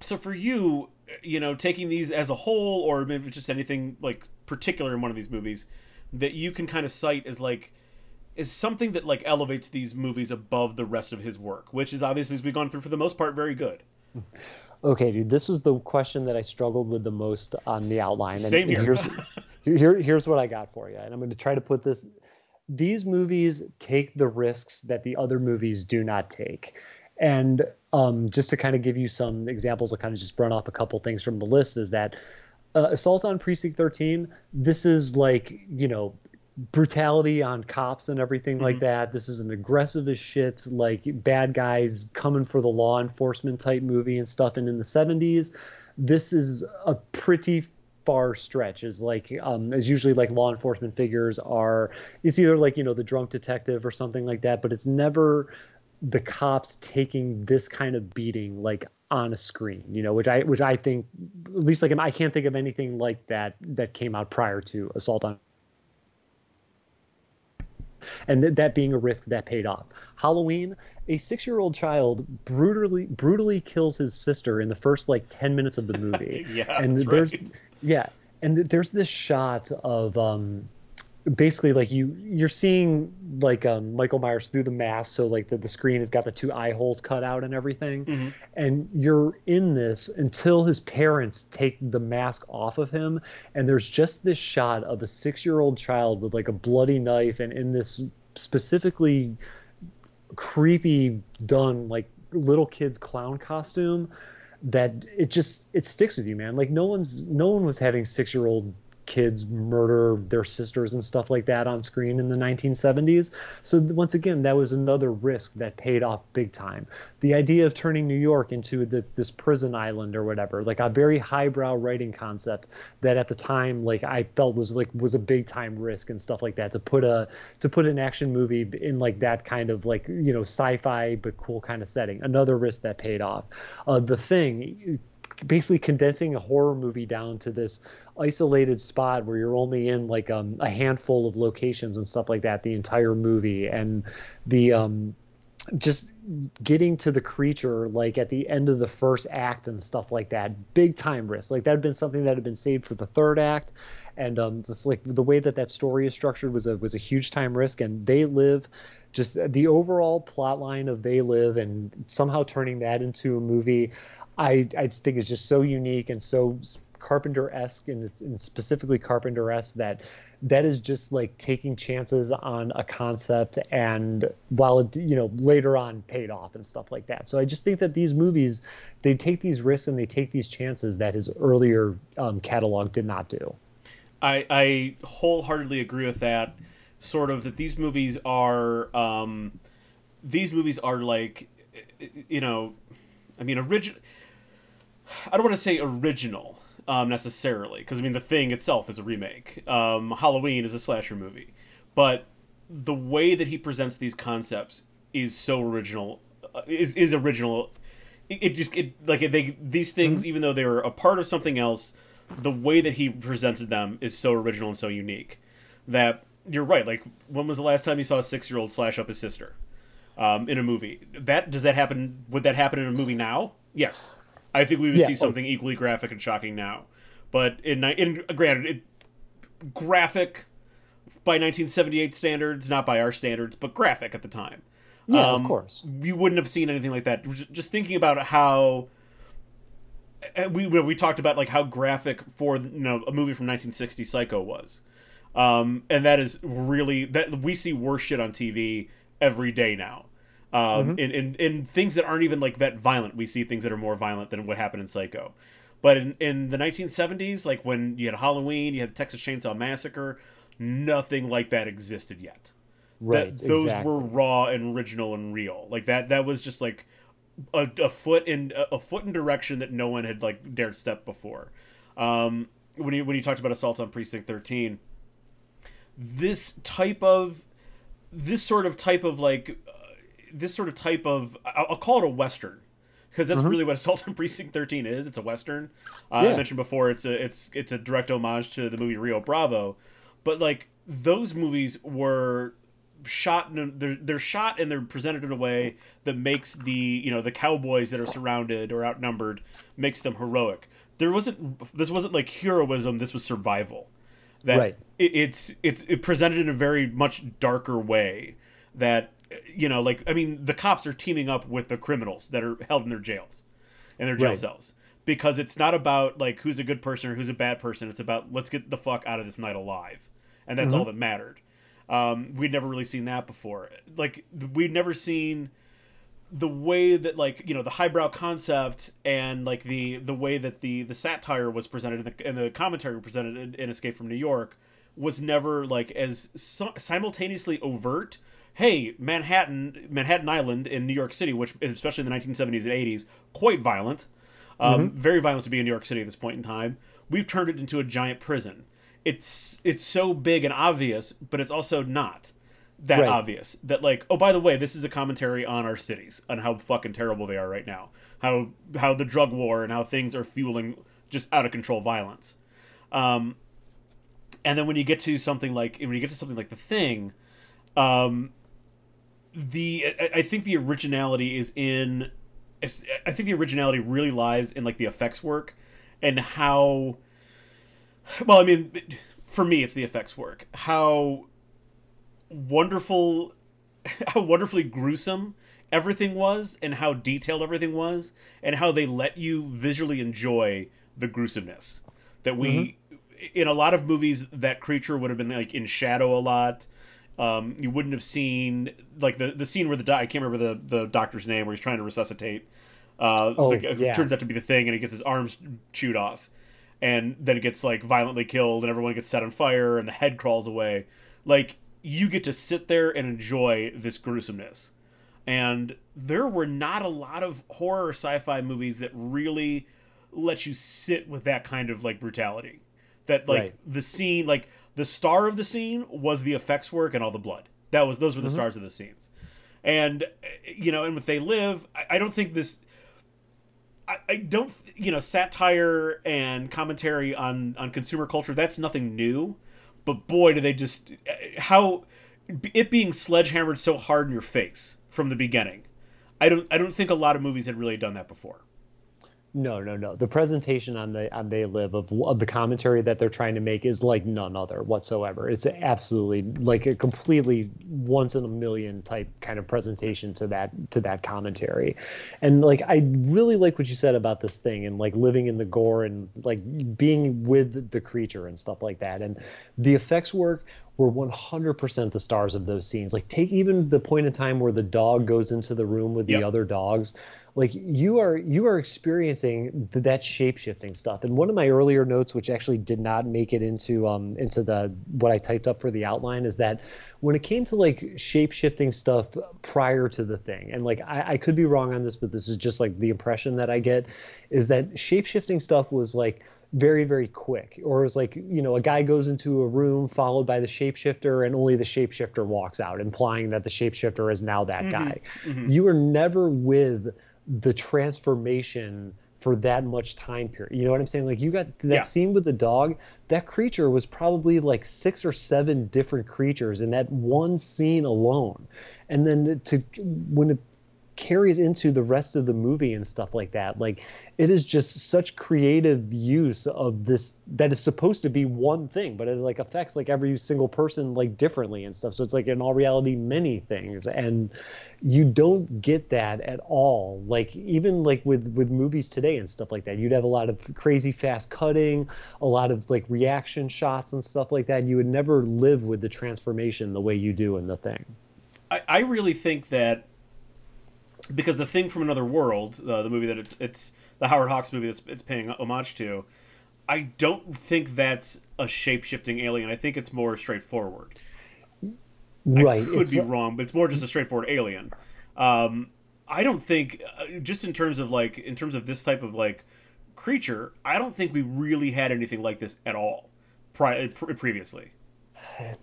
so for you you know, taking these as a whole, or maybe just anything like particular in one of these movies that you can kind of cite as like is something that like elevates these movies above the rest of his work, which is obviously as we've gone through for the most part very good. Okay, dude, this was the question that I struggled with the most on the outline. And, Same here. here's, [laughs] here. Here's what I got for you, and I'm going to try to put this. These movies take the risks that the other movies do not take. And um, just to kind of give you some examples, I'll kind of just run off a couple things from the list. Is that uh, Assault on Precinct 13? This is like you know brutality on cops and everything mm-hmm. like that. This is an aggressive as shit, like bad guys coming for the law enforcement type movie and stuff. And in the 70s, this is a pretty far stretch is like um as usually like law enforcement figures are it's either like you know the drunk detective or something like that but it's never the cops taking this kind of beating like on a screen you know which i which i think at least like i can't think of anything like that that came out prior to assault on and th- that being a risk that paid off halloween a six-year-old child brutally brutally kills his sister in the first like 10 minutes of the movie [laughs] yeah and there's right. yeah and th- there's this shot of um basically like you you're seeing like um, Michael Myers through the mask, so like the, the screen has got the two eye holes cut out and everything, mm-hmm. and you're in this until his parents take the mask off of him, and there's just this shot of a six year old child with like a bloody knife and in this specifically creepy done like little kid's clown costume that it just it sticks with you man like no one's no one was having six year old kids murder their sisters and stuff like that on screen in the 1970s. So once again, that was another risk that paid off big time. The idea of turning New York into the, this prison island or whatever, like a very highbrow writing concept that at the time, like I felt was like was a big time risk and stuff like that to put a to put an action movie in like that kind of like you know sci-fi but cool kind of setting. Another risk that paid off. Uh, the thing basically condensing a horror movie down to this isolated spot where you're only in like um, a handful of locations and stuff like that the entire movie. And the um, just getting to the creature like at the end of the first act and stuff like that big time risk. Like that had been something that had been saved for the third act. And um just like the way that that story is structured was a was a huge time risk. And they live just the overall plot line of they live and somehow turning that into a movie i i just think is just so unique and so carpenter-esque and it's and specifically carpenter-esque that that is just like taking chances on a concept and while it you know later on paid off and stuff like that so i just think that these movies they take these risks and they take these chances that his earlier um, catalog did not do I, I wholeheartedly agree with that. Sort of that these movies are, um, these movies are like, you know, I mean, original. I don't want to say original um, necessarily, because I mean, The Thing itself is a remake. Um, Halloween is a slasher movie, but the way that he presents these concepts is so original. Uh, is is original. It, it just it like they these things, mm-hmm. even though they were a part of something else the way that he presented them is so original and so unique that you're right. Like, when was the last time you saw a six year old slash up his sister um, in a movie? That does that happen? Would that happen in a movie now? Yes, I think we would yeah, see something equally graphic and shocking now. But in in granted, it, graphic by 1978 standards, not by our standards, but graphic at the time. Yeah, um, of course. You wouldn't have seen anything like that. Just thinking about how we we talked about like how graphic for you know a movie from 1960 Psycho was, um, and that is really that we see worse shit on TV every day now. Um, mm-hmm. in, in in things that aren't even like that violent, we see things that are more violent than what happened in Psycho. But in, in the 1970s, like when you had Halloween, you had the Texas Chainsaw Massacre, nothing like that existed yet. Right. That, those exactly. were raw and original and real. Like that. That was just like a, a foot in a foot in direction that no one had like dared step before. Um, when you when you talked about assault on precinct 13 this type of this sort of type of like this sort of type of I'll, I'll call it a western because that's mm-hmm. really what [laughs] assault on precinct 13 is it's a western uh, yeah. i mentioned before it's a it's it's a direct homage to the movie rio bravo but like those movies were shot in, they're they're shot and they're presented in a way that makes the you know the cowboys that are surrounded or outnumbered makes them heroic. There wasn't this wasn't like heroism. This was survival. That right. it, it's it's it presented in a very much darker way. That you know like I mean the cops are teaming up with the criminals that are held in their jails, and their jail right. cells because it's not about like who's a good person or who's a bad person. It's about let's get the fuck out of this night alive, and that's mm-hmm. all that mattered. Um, we'd never really seen that before. Like we'd never seen the way that like you know the highbrow concept and like the the way that the the satire was presented and the, and the commentary presented in, in, Escape from New York was never like as simultaneously overt. Hey, Manhattan, Manhattan Island in New York City, which especially in the 1970s and 80s, quite violent, um, mm-hmm. very violent to be in New York City at this point in time. We've turned it into a giant prison it's it's so big and obvious, but it's also not that right. obvious. That like, oh, by the way, this is a commentary on our cities and how fucking terrible they are right now. How how the drug war and how things are fueling just out of control violence. Um, and then when you get to something like when you get to something like the thing, um, the I, think the originality is in. I think the originality really lies in like the effects work and how well, I mean, for me, it's the effects work. How wonderful, [laughs] how wonderfully gruesome everything was, and how detailed everything was, and how they let you visually enjoy the gruesomeness. That we, mm-hmm. in a lot of movies, that creature would have been like in shadow a lot. Um, you wouldn't have seen like the the scene where the I can't remember the the doctor's name where he's trying to resuscitate. Uh, oh, the, yeah. turns out to be the thing, and he gets his arms chewed off and then it gets like violently killed and everyone gets set on fire and the head crawls away like you get to sit there and enjoy this gruesomeness and there were not a lot of horror sci-fi movies that really let you sit with that kind of like brutality that like right. the scene like the star of the scene was the effects work and all the blood. That was those were the mm-hmm. stars of the scenes. And you know and with they live I, I don't think this I, I don't you know satire and commentary on on consumer culture that's nothing new. But boy do they just how it being sledgehammered so hard in your face from the beginning i don't i don't think a lot of movies had really done that before no, no, no. The presentation on the on They Live of, of the commentary that they're trying to make is like none other whatsoever. It's absolutely like a completely once in a million type kind of presentation to that to that commentary. And like I really like what you said about this thing and like living in the gore and like being with the creature and stuff like that. And the effects work were 100% the stars of those scenes. Like take even the point in time where the dog goes into the room with yep. the other dogs like you are you are experiencing th- that shape shifting stuff and one of my earlier notes which actually did not make it into um into the what i typed up for the outline is that when it came to like shape shifting stuff prior to the thing and like I, I could be wrong on this but this is just like the impression that i get is that shape shifting stuff was like very very quick or it's like you know a guy goes into a room followed by the shapeshifter and only the shapeshifter walks out implying that the shapeshifter is now that mm-hmm. guy mm-hmm. you are never with the transformation for that much time period. You know what I'm saying? Like you got that yeah. scene with the dog, that creature was probably like six or seven different creatures in that one scene alone. And then to when it carries into the rest of the movie and stuff like that. Like it is just such creative use of this that is supposed to be one thing, but it like affects like every single person like differently and stuff. So it's like in all reality many things, and you don't get that at all. Like even like with with movies today and stuff like that, you'd have a lot of crazy fast cutting, a lot of like reaction shots and stuff like that. You would never live with the transformation the way you do in the thing. I, I really think that because the thing from another world, uh, the movie that it's, it's the Howard Hawks movie that's it's paying homage to, I don't think that's a shape shifting alien. I think it's more straightforward. Right, I could it's be a... wrong, but it's more just a straightforward alien. Um, I don't think, uh, just in terms of like, in terms of this type of like creature, I don't think we really had anything like this at all pri- previously.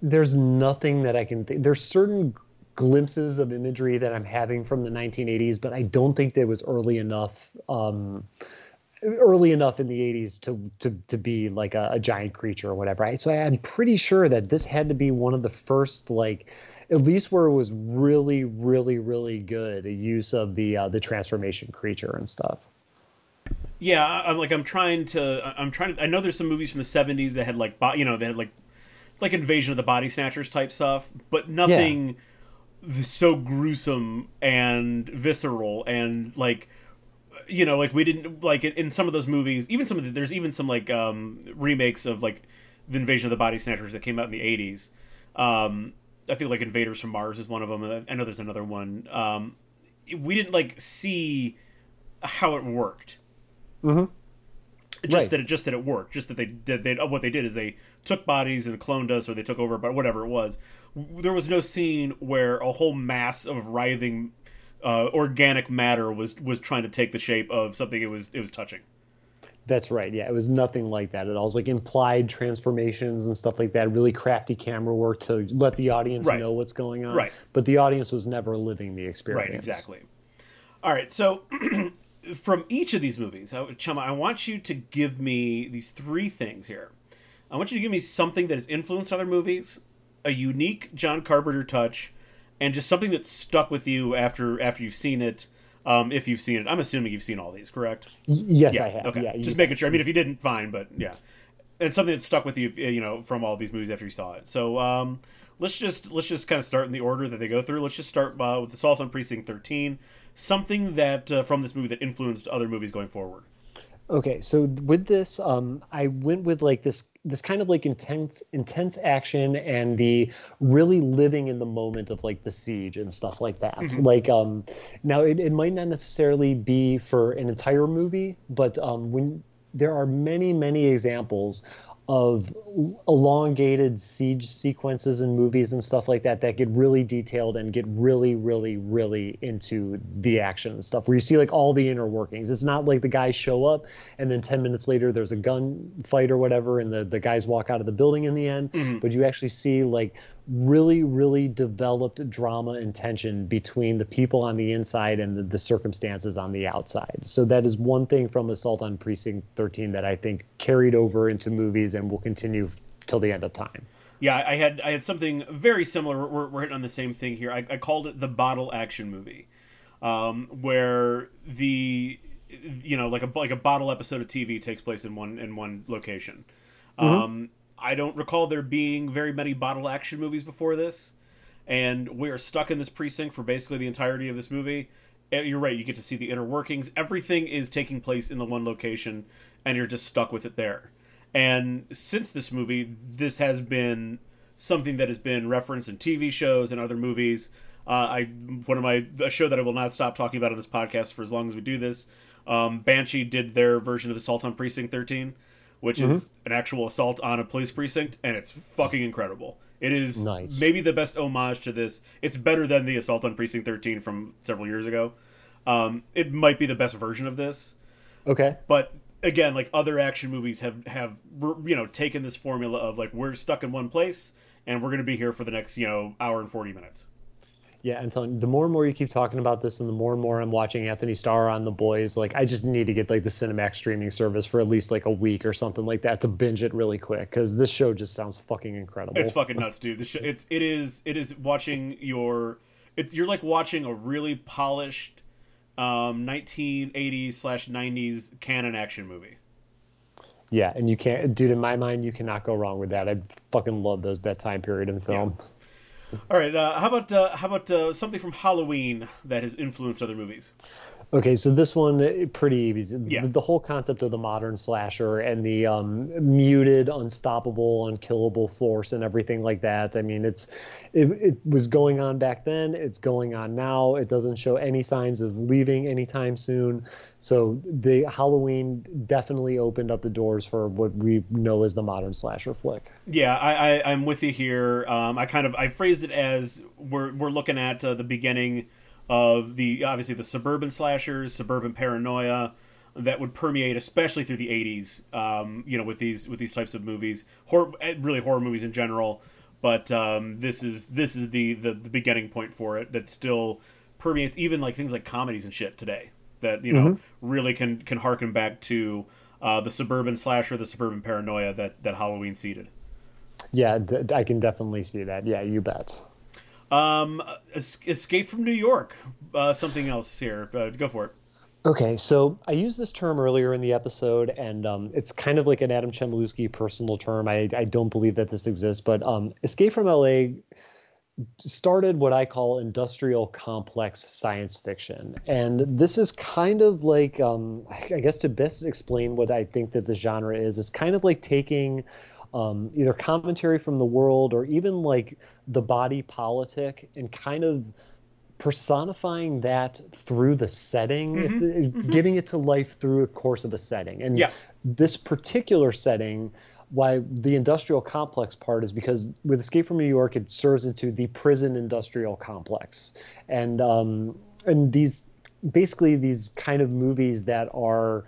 There's nothing that I can think. There's certain glimpses of imagery that I'm having from the 1980s, but I don't think that was early enough. Um, early enough in the 80s to to to be like a, a giant creature or whatever. I, so I'm pretty sure that this had to be one of the first like at least where it was really really really good a use of the uh, the transformation creature and stuff. Yeah, I'm like I'm trying to I'm trying to I know there's some movies from the 70s that had like you know they had like like Invasion of the Body Snatchers type stuff, but nothing yeah so gruesome and visceral and like you know like we didn't like in some of those movies even some of the, there's even some like um remakes of like the invasion of the body snatchers that came out in the 80s um i think like invaders from mars is one of them i know there's another one um we didn't like see how it worked mm-hmm. just right. that it just that it worked just that they did they what they did is they took bodies and cloned us or they took over but whatever it was there was no scene where a whole mass of writhing uh, organic matter was was trying to take the shape of something it was it was touching. That's right. Yeah, it was nothing like that at all. It was like implied transformations and stuff like that. Really crafty camera work to let the audience right. know what's going on. Right. But the audience was never living the experience. Right. Exactly. All right. So, [clears throat] from each of these movies, Chumma, I want you to give me these three things here. I want you to give me something that has influenced other movies, a unique John Carpenter touch, and just something that stuck with you after after you've seen it. Um, if you've seen it, I'm assuming you've seen all these, correct? yes, yeah. I have. Okay, yeah, just making sure. I mean, if you didn't, fine, but yeah, and something that stuck with you, you know, from all these movies after you saw it. So um, let's just let's just kind of start in the order that they go through. Let's just start uh, with Assault on Precinct 13. Something that uh, from this movie that influenced other movies going forward. Okay, so with this, um, I went with like this this kind of like intense intense action and the really living in the moment of like the siege and stuff like that. Mm-hmm. Like um, now it, it might not necessarily be for an entire movie, but um, when there are many many examples of elongated siege sequences in movies and stuff like that that get really detailed and get really really really into the action and stuff where you see like all the inner workings it's not like the guys show up and then 10 minutes later there's a gun fight or whatever and the, the guys walk out of the building in the end mm-hmm. but you actually see like really, really developed drama and tension between the people on the inside and the, the, circumstances on the outside. So that is one thing from Assault on Precinct 13 that I think carried over into movies and will continue till the end of time. Yeah, I had I had something very similar. We're, we're hitting on the same thing here. I, I called it the bottle action movie, um, where the you know like a like a bottle episode of TV takes place in one in one location. Mm-hmm. Um, I don't recall there being very many bottle action movies before this, and we are stuck in this precinct for basically the entirety of this movie. You're right. You get to see the inner workings. Everything is taking place in the one location, and you're just stuck with it there. And since this movie, this has been something that has been referenced in TV shows and other movies. Uh, I one of my a show that I will not stop talking about on this podcast for as long as we do this. Um, Banshee did their version of Assault on Precinct 13, which mm-hmm. is an actual assault on a police precinct, and it's fucking incredible. It is nice. maybe the best homage to this. It's better than the Assault on Precinct 13 from several years ago. Um, it might be the best version of this. Okay. But again, like other action movies have have you know taken this formula of like we're stuck in one place and we're going to be here for the next you know hour and 40 minutes. Yeah, and so the more and more you keep talking about this, and the more and more I'm watching Anthony Starr on The Boys, like I just need to get like the Cinemax streaming service for at least like a week or something like that to binge it really quick because this show just sounds fucking incredible. It's fucking nuts, dude. The show, it's it is it is watching your, it, you're like watching a really polished um, 1980s slash 90s Cannon action movie. Yeah, and you can't, dude. In my mind, you cannot go wrong with that. I fucking love those that time period in film. Yeah. All right, uh, how about uh, how about uh, something from Halloween that has influenced other movies? Okay, so this one eh, pretty easy. Yeah. The, the, whole concept of the modern slasher and the um, muted, unstoppable, unkillable force and everything like that. I mean, it's it, it was going on back then. It's going on now. It doesn't show any signs of leaving anytime soon. So the Halloween definitely opened up the doors for what we know as the modern slasher flick. Yeah, I, I am with you here. Um, I kind of I phrased it as we're we're looking at uh, the beginning of the obviously the suburban slashers, suburban paranoia that would permeate, especially through the '80s. Um, you know, with these with these types of movies, horror, eh, really horror movies in general. But um, this is this is the, the the beginning point for it that still permeates even like things like comedies and shit today that you know mm-hmm. really can can harken back to uh, the suburban slasher, the suburban paranoia that that Halloween seeded. Yeah, I can definitely see that. Yeah, you bet. Um, Escape from New York. Uh, something else here. Uh, go for it. Okay, so I used this term earlier in the episode, and um, it's kind of like an Adam Chmielewski personal term. I, I don't believe that this exists, but um, Escape from LA started what I call industrial complex science fiction. And this is kind of like, um, I guess to best explain what I think that the genre is, it's kind of like taking um, either commentary from the world or even like the body politic and kind of personifying that through the setting, mm-hmm. mm-hmm. giving it to life through the course of a setting. And yeah. this particular setting, why the industrial complex part is because with Escape from New York, it serves into the prison industrial complex, and um, and these basically these kind of movies that are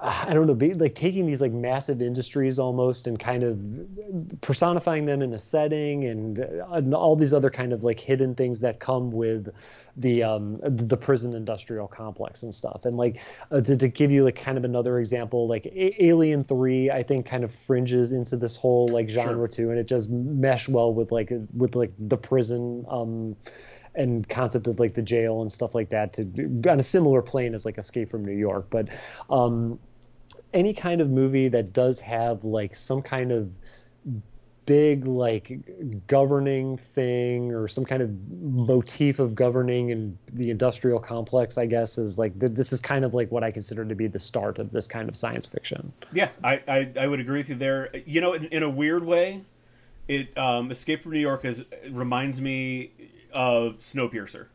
I don't know, like taking these like massive industries almost and kind of personifying them in a setting and, and all these other kind of like hidden things that come with the um, the prison industrial complex and stuff. And like uh, to, to give you like kind of another example, like a- Alien Three, I think kind of fringes into this whole like genre sure. too, and it just mesh well with like with like the prison. Um, and concept of like the jail and stuff like that to on a similar plane as like Escape from New York. But um, any kind of movie that does have like some kind of big like governing thing or some kind of motif of governing in the industrial complex i guess is like th- this is kind of like what i consider to be the start of this kind of science fiction yeah i i, I would agree with you there you know in, in a weird way it um, escape from new york is reminds me of snowpiercer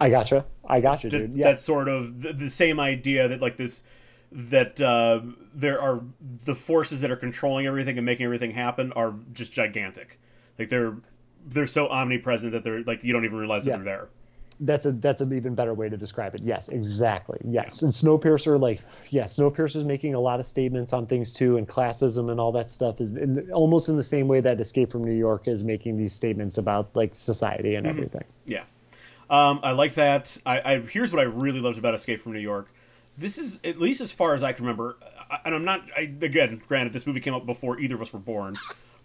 i gotcha i gotcha dude yeah. that's sort of the, the same idea that like this that uh, there are the forces that are controlling everything and making everything happen are just gigantic. Like they're they're so omnipresent that they're like you don't even realize that yeah. they're there. That's a that's an even better way to describe it. Yes, exactly. Yes, and Snowpiercer, like yeah, Snowpiercer's making a lot of statements on things too, and classism and all that stuff is in, almost in the same way that Escape from New York is making these statements about like society and Mm-hmm. everything. Yeah, um, I like that. I, I here's what I really loved about Escape from New York. This is at least as far as I can remember, I- and I'm not. I, again, granted, this movie came out before either of us were born,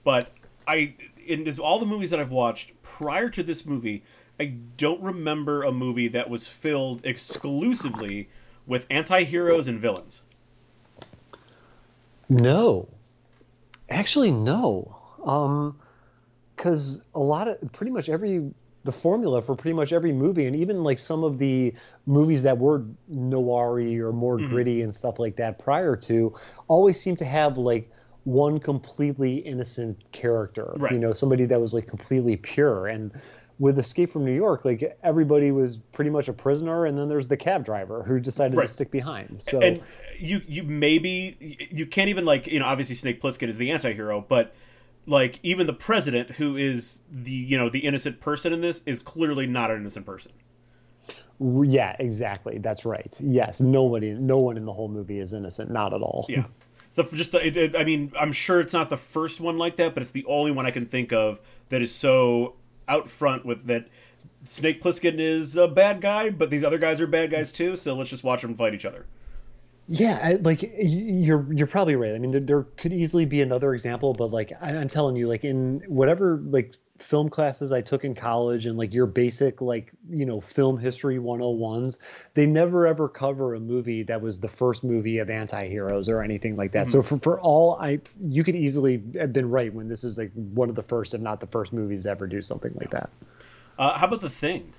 but I in this, all the movies that I've watched prior to this movie, I don't remember a movie that was filled exclusively with anti-heroes and villains. No, actually, no. Um, because a lot of pretty much every the formula for pretty much every movie, and even like some of the movies that were noir or more gritty and stuff like that prior to, always seem to have like one completely innocent character. Right. You know, somebody that was like completely pure and. With Escape from New York, like everybody was pretty much a prisoner, and then there's the cab driver who decided Right. to stick behind. So and you you maybe you can't even like you know obviously Snake Plissken is the anti-hero but like even the president who is the you know the innocent person in this is clearly not an innocent person Yeah, exactly. That's right. Yes, nobody, no one in the whole movie is innocent. Not at all. yeah so just the, it, it, i mean i'm sure it's not the first one like that but it's the only one i can think of that is so out front with that snake plissken is a bad guy but these other guys are bad guys too so let's just watch them fight each other Yeah, I, like you're you're probably right. I mean, there, there could easily be another example, but like I, I'm telling you, like in whatever like film classes I took in college and like your basic like you know film history 101s, they never ever cover a movie that was the first movie of anti-heroes or anything like that. So for for all I, you could easily have been right when this is like one of the first, if not the first, movies to ever do something like that. uh, how about the thing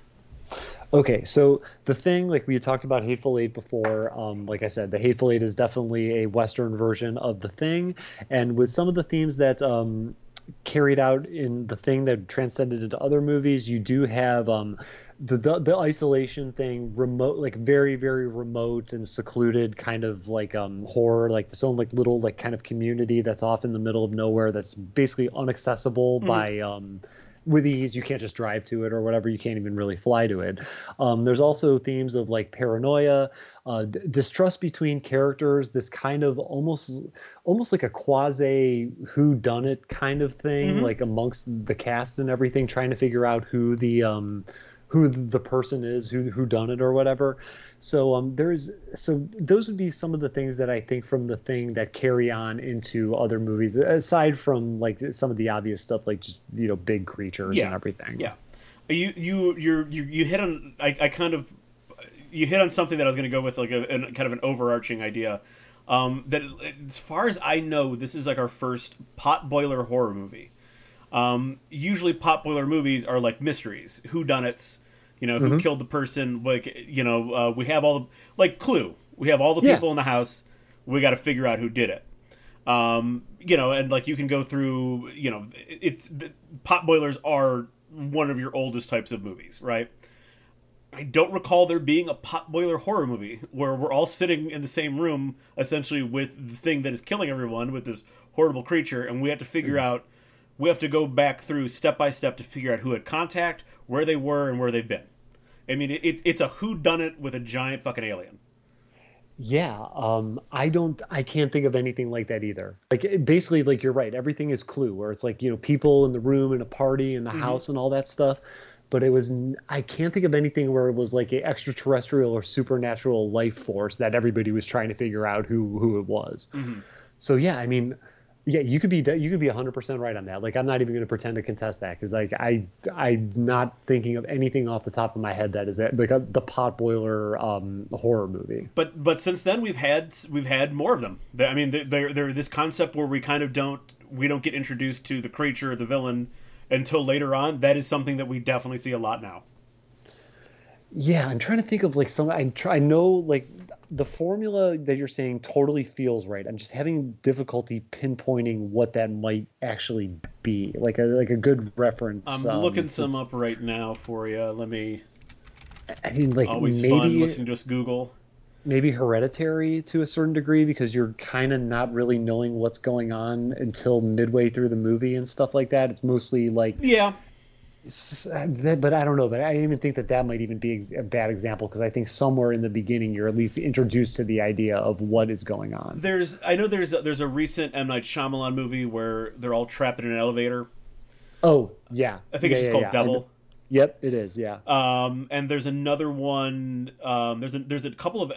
Okay, so the thing, like we talked about Hateful Eight before, um, like I said, the Hateful Eight is definitely a Western version of the thing, and with some of the themes that um, carried out in the thing that transcended into other movies, you do have um, the, the the isolation thing, remote, like very very remote and secluded kind of like um, horror, like this own like little like kind of community that's off in the middle of nowhere that's basically inaccessible by. Um, with ease you can't just drive to it or whatever you can't even really fly to it. Um, there's also themes of like paranoia uh, d- distrust between characters this kind of almost almost like a quasi who done it kind of thing like amongst the cast and everything trying to figure out who the um, who the person is who who done it or whatever so um there's so those would be some of the things that i think from the thing that carry on into other movies aside from like some of the obvious stuff like just you know big creatures Yeah. and everything Yeah, you you you're, you you hit on I, I kind of you hit on something that I was going to go with like a, an kind of an overarching idea. Um, that as far as I know, this is like our first pot boiler horror movie. Um, usually, pot boiler movies are like mysteries, who done it's, you know, who killed the person. Like you know, uh, we have all the like Clue. We have all the Yeah. people in the house. We got to figure out who did it um, you know, and like you can go through, you know, it's the, pot boilers are one of your oldest types of movies, right? I don't recall there being a pot boiler horror movie where we're all sitting in the same room, essentially with the thing that is killing everyone, with this horrible creature, and we have to figure out, we have to go back through step by step to figure out who had contact, where they were, and where they've been. I mean, it, it's a who done it with a giant fucking alien. Yeah, um, I don't, I can't think of anything like that either. Like basically, like you're right, everything is Clue, where it's like you know people in the room and a party in the house and all that stuff. But it was, I can't think of anything where it was like a extraterrestrial or supernatural life force that everybody was trying to figure out who who it was. So yeah, I mean, yeah, you could be you could be 100% right on that. Like I'm not even going to pretend to contest that cuz like I I'm not thinking of anything off the top of my head that is like a, the pot boiler um horror movie. but but since then we've had we've had more of them. I mean, they're, they're they're this concept where we kind of don't we don't get introduced to the creature or the villain until later on. That is something that we definitely see a lot now. Yeah, I'm trying to think of like some. I try. I know like the formula that you're saying totally feels right. I'm just having difficulty pinpointing what that might actually be. Like a like a good reference. I'm um, looking some up right now for you. Let me. I mean, like Always fun maybe listening to just Google. maybe hereditary to a certain degree because you're kind of not really knowing what's going on until midway through the movie and stuff like that. It's mostly like Yeah, but I don't know. But I even think that that might even be a bad example because I think somewhere in the beginning you're at least introduced to the idea of what is going on. There's, I know there's a, there's a recent M Night Shyamalan movie where they're all trapped in an elevator. Oh yeah, I think yeah, it's just yeah, called yeah. Devil. Yep, it is. Yeah. Um, and there's another one. Um, there's a there's a couple of.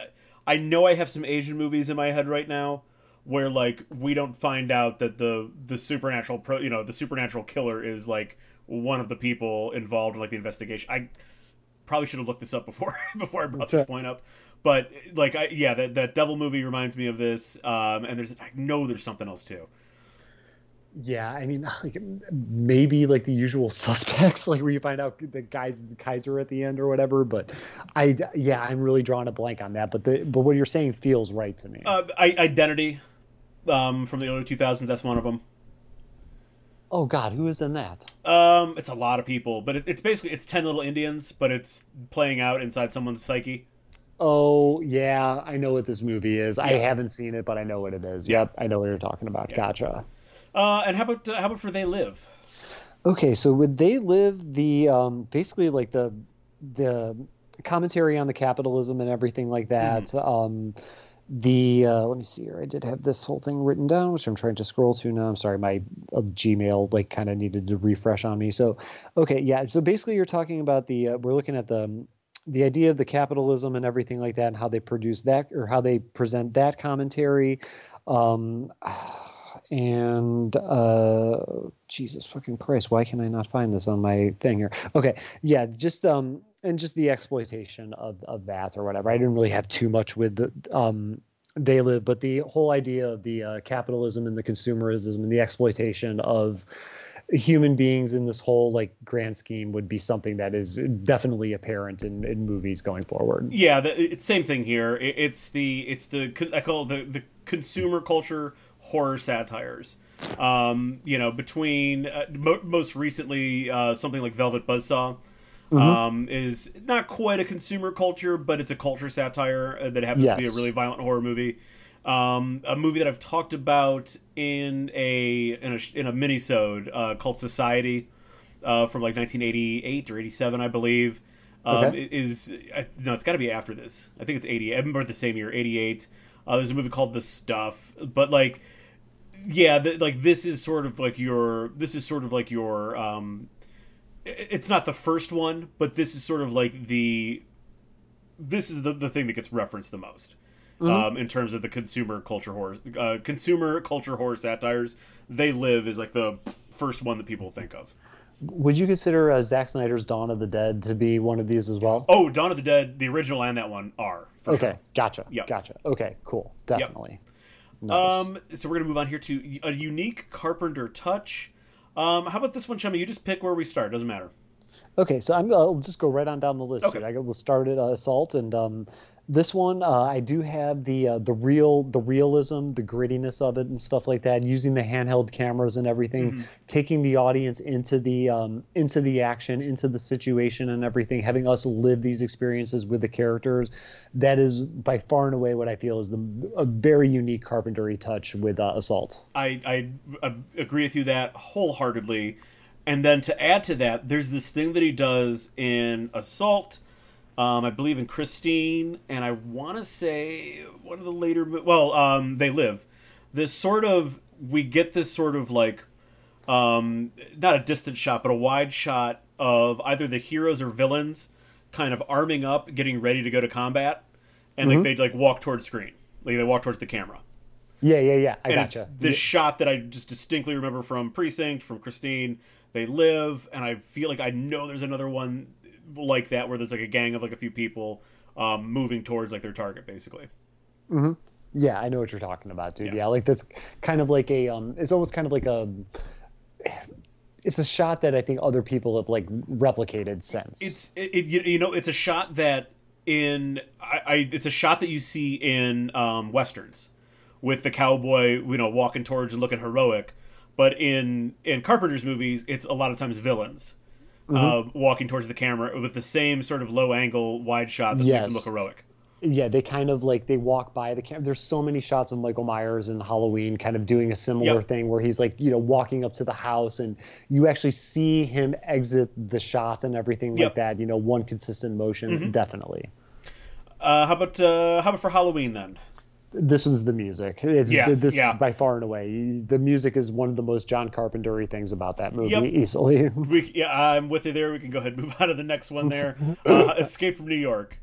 I know I have some Asian movies in my head right now where like we don't find out that the the supernatural pro you know the supernatural killer is like one of the people involved in like the investigation. I probably should have looked this up before [laughs] before I brought this point up. But like I yeah that that devil movie reminds me of this. Um, and there's I know there's something else too. Yeah, I mean, [laughs] like maybe like the usual [laughs] suspects, like where you find out the guys the Keyser at the end or whatever. But I, yeah, I'm really drawing a blank on that. But the but what you're saying feels right to me. Uh, I, Identity, um, from the early 2000s. That's one of them. Oh God, who is in that? Um, it's a lot of people, but it, it's basically it's ten little Indians, but it's playing out inside someone's psyche. Oh yeah, I know what this movie is. Yeah. I haven't seen it, but I know what it is. Yep, I know what you're talking about. Yeah. Gotcha. Uh, and how about uh, how about for They Live? Okay, so would they live the um, basically like the the commentary on the capitalism and everything like that? Um, the uh, let me see here. I did have this whole thing written down, which I'm trying to scroll to now. I'm sorry, my uh, Gmail like kind of needed to refresh on me. So, okay, yeah. So basically, you're talking about the uh, we're looking at the the idea of the capitalism and everything like that, and how they produce that or how they present that commentary. Um, and uh jesus fucking christ why can i not find this on my thing here okay yeah just um and just the exploitation of of that or whatever i didn't really have too much with the um they live but the whole idea of the uh, capitalism and the consumerism and the exploitation of human beings in this whole like grand scheme would be something that is definitely apparent in, in movies going forward Yeah, the, it's same thing here. It, it's the it's the I call the the consumer culture horror satires. Um, you know, between uh, mo- most recently uh, something like Velvet Buzzsaw. Um, is not quite a consumer culture, but it's a culture satire uh, that happens to be a really violent horror movie. Um, a movie that I've talked about in a in a in a minisode uh, called Society uh, from like 1988 or 87, I believe. Um, Okay. Is I, no, it's got to be after this. I think it's 80. I remember the same year, 88. Uh, there's a movie called The Stuff, but like, yeah, the, like this is sort of like your this is sort of like your um, it's not the first one, but this is sort of like the this is the, the thing that gets referenced the most um, in terms of the consumer culture horror uh, consumer culture horror satires. They live is like the first one that people think of. would you consider uh, Zack Snyder's Dawn of the Dead to be one of these as well Oh, Dawn of the Dead, the original and that one are. Okay sure. gotcha Yep. gotcha okay cool definitely Nice. Um, so we're gonna move on here to a unique Carpenter touch. Um, how about this one, Chema? You just pick where we start. Doesn't matter. Okay, so I'm, I'll just go right on down the list. Okay. Here. I we'll start at uh, Assault, and um, this one uh, I do have the uh, the real the realism, the grittiness of it, and stuff like that. Using the handheld cameras and everything, Mm-hmm. taking the audience into the um, into the action, into the situation, and everything. Having us live these experiences with the characters. That is by far and away what I feel is the a very unique Carpenter touch with uh, Assault. I, I uh, agree with you that wholeheartedly. And then to add to that, there's this thing that he does in Assault, um, I believe in Christine, and I want to say one of the later, well, um, They Live. This sort of, we get this sort of like, um, not a distant shot, but a wide shot of either the heroes or villains kind of arming up, getting ready to go to combat, and like they like walk towards screen, like they walk towards the camera Yeah, yeah, yeah. I and gotcha. it's this shot that I just distinctly remember from Precinct, from Christine. They live, and I feel like I know there's another one like that where there's like a gang of like a few people um, moving towards like their target, basically. Yeah, I know what you're talking about, dude. Yeah. Yeah, like that's kind of like a um it's almost kind of like a it's a shot that I think other people have like replicated since. It's it, it you, you know it's a shot that in I, I it's a shot that you see in um, westerns with the cowboy you know walking towards and looking heroic, but in in Carpenter's movies it's a lot of times villains. Mm-hmm. Uh, walking towards the camera with the same sort of low angle wide shot that makes them Yes. look heroic. yeah, they kind of like they walk by the camera. There's so many shots of Michael Myers and Halloween kind of doing a similar Yep. thing where he's like, you know, walking up to the house and you actually see him exit the shot and everything like that. You know, one consistent motion, definitely. Uh, how about uh, how about for Halloween then? This one's the music. It's Yes, this yeah. by far and away. The music is one of the most John Carpenter things about that movie Yep. easily. [laughs] We, yeah, I'm with you there. We can go ahead and move [laughs] on to the next one there. [laughs] Uh, Escape from New York.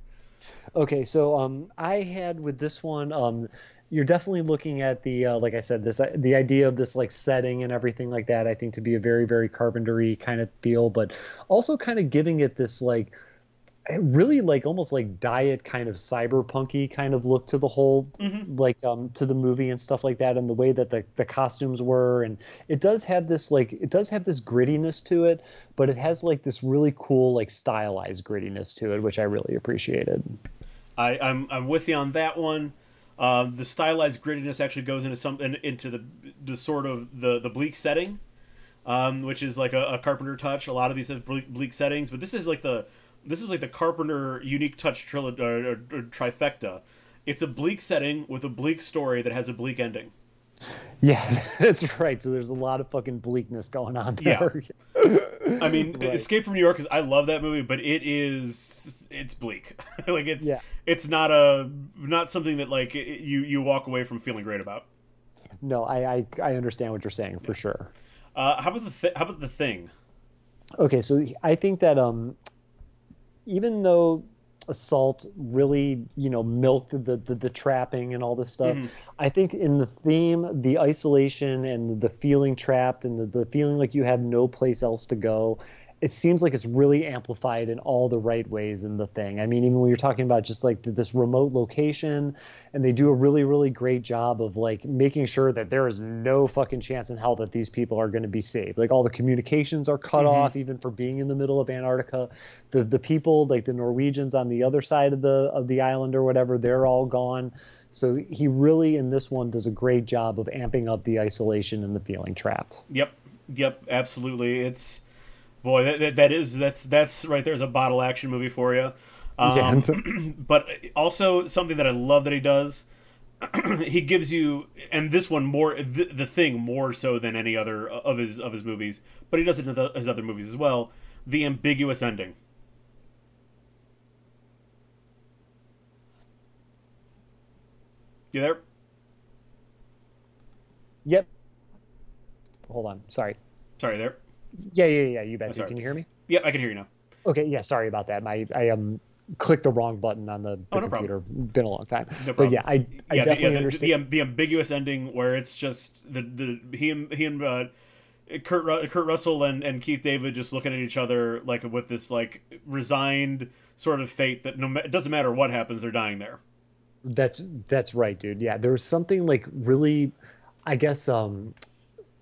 Okay, so um, I had with this one, um, you're definitely looking at the uh, like I said, this the idea of this like setting and everything like that. I think to be a very very carpentery kind of feel, but also kind of giving it this like really like almost like diet kind of cyberpunky kind of look to the whole like um to the movie and stuff like that and the way that the, the costumes were and it does have this like it does have this grittiness to it but it has like this really cool like stylized grittiness to it which i really appreciated I, I'm I'm with you on that one. Um, the stylized grittiness actually goes into some in, into the the sort of the the bleak setting, um, which is like a, a Carpenter touch. A lot of these have bleak, bleak settings, but this is like the this is like the Carpenter unique touch trilogy or, or, or trifecta. It's a bleak setting with a bleak story that has a bleak ending. Yeah, [laughs] that's right. So there's a lot of fucking bleakness going on there. Yeah. [laughs] I mean, [laughs] Right. Escape from New York is I love that movie, but it is it's bleak. like it's Yeah. it's not a not something that like you you walk away from feeling great about. no, I, I I understand what you're saying for sure. Uh, how about the th- how about the thing? Okay, so I think that um, even though assault really you know milked the, the the trapping and all this stuff mm-hmm. i think in the theme the isolation and the feeling trapped and the, the feeling like you have no place else to go it seems like it's really amplified in all the right ways in the thing. I mean even when you're talking about just like this remote location and they do a really really great job of like making sure that there is no fucking chance in hell that these people are going to be saved. Like all the communications are cut mm-hmm. off even for being in the middle of antarctica. The the people like the norwegians on the other side of the of the island or whatever they're all gone. So he really in this one does a great job of amping up the isolation and the feeling trapped. Yep, yep, absolutely. It's boy that, that, that is that's that's right there's a bottle action movie for you. Um, [clears throat] [clears throat] but also something that I love that he does. [clears throat] he gives you, and this one more the, the thing more so than any other of his of his movies, but he does it in the, his other movies as well. The ambiguous ending. You there? yep hold on sorry Sorry, there. Yeah yeah yeah you bet sorry. can you hear me Yep, I can hear you now. Okay, yeah, sorry about that. My I um clicked the wrong button on the, the Oh, no computer. Been a long time. No problem. but yeah, I I yeah, the, definitely yeah, the, understand. the, the ambiguous ending where it's just the the he and he and uh, Kurt Ru- Kurt Russell and, and Keith David just looking at each other like with this like resigned sort of fate that no it doesn't matter what happens they're dying there. That's that's right, dude. Yeah, there was something like really, I guess, um,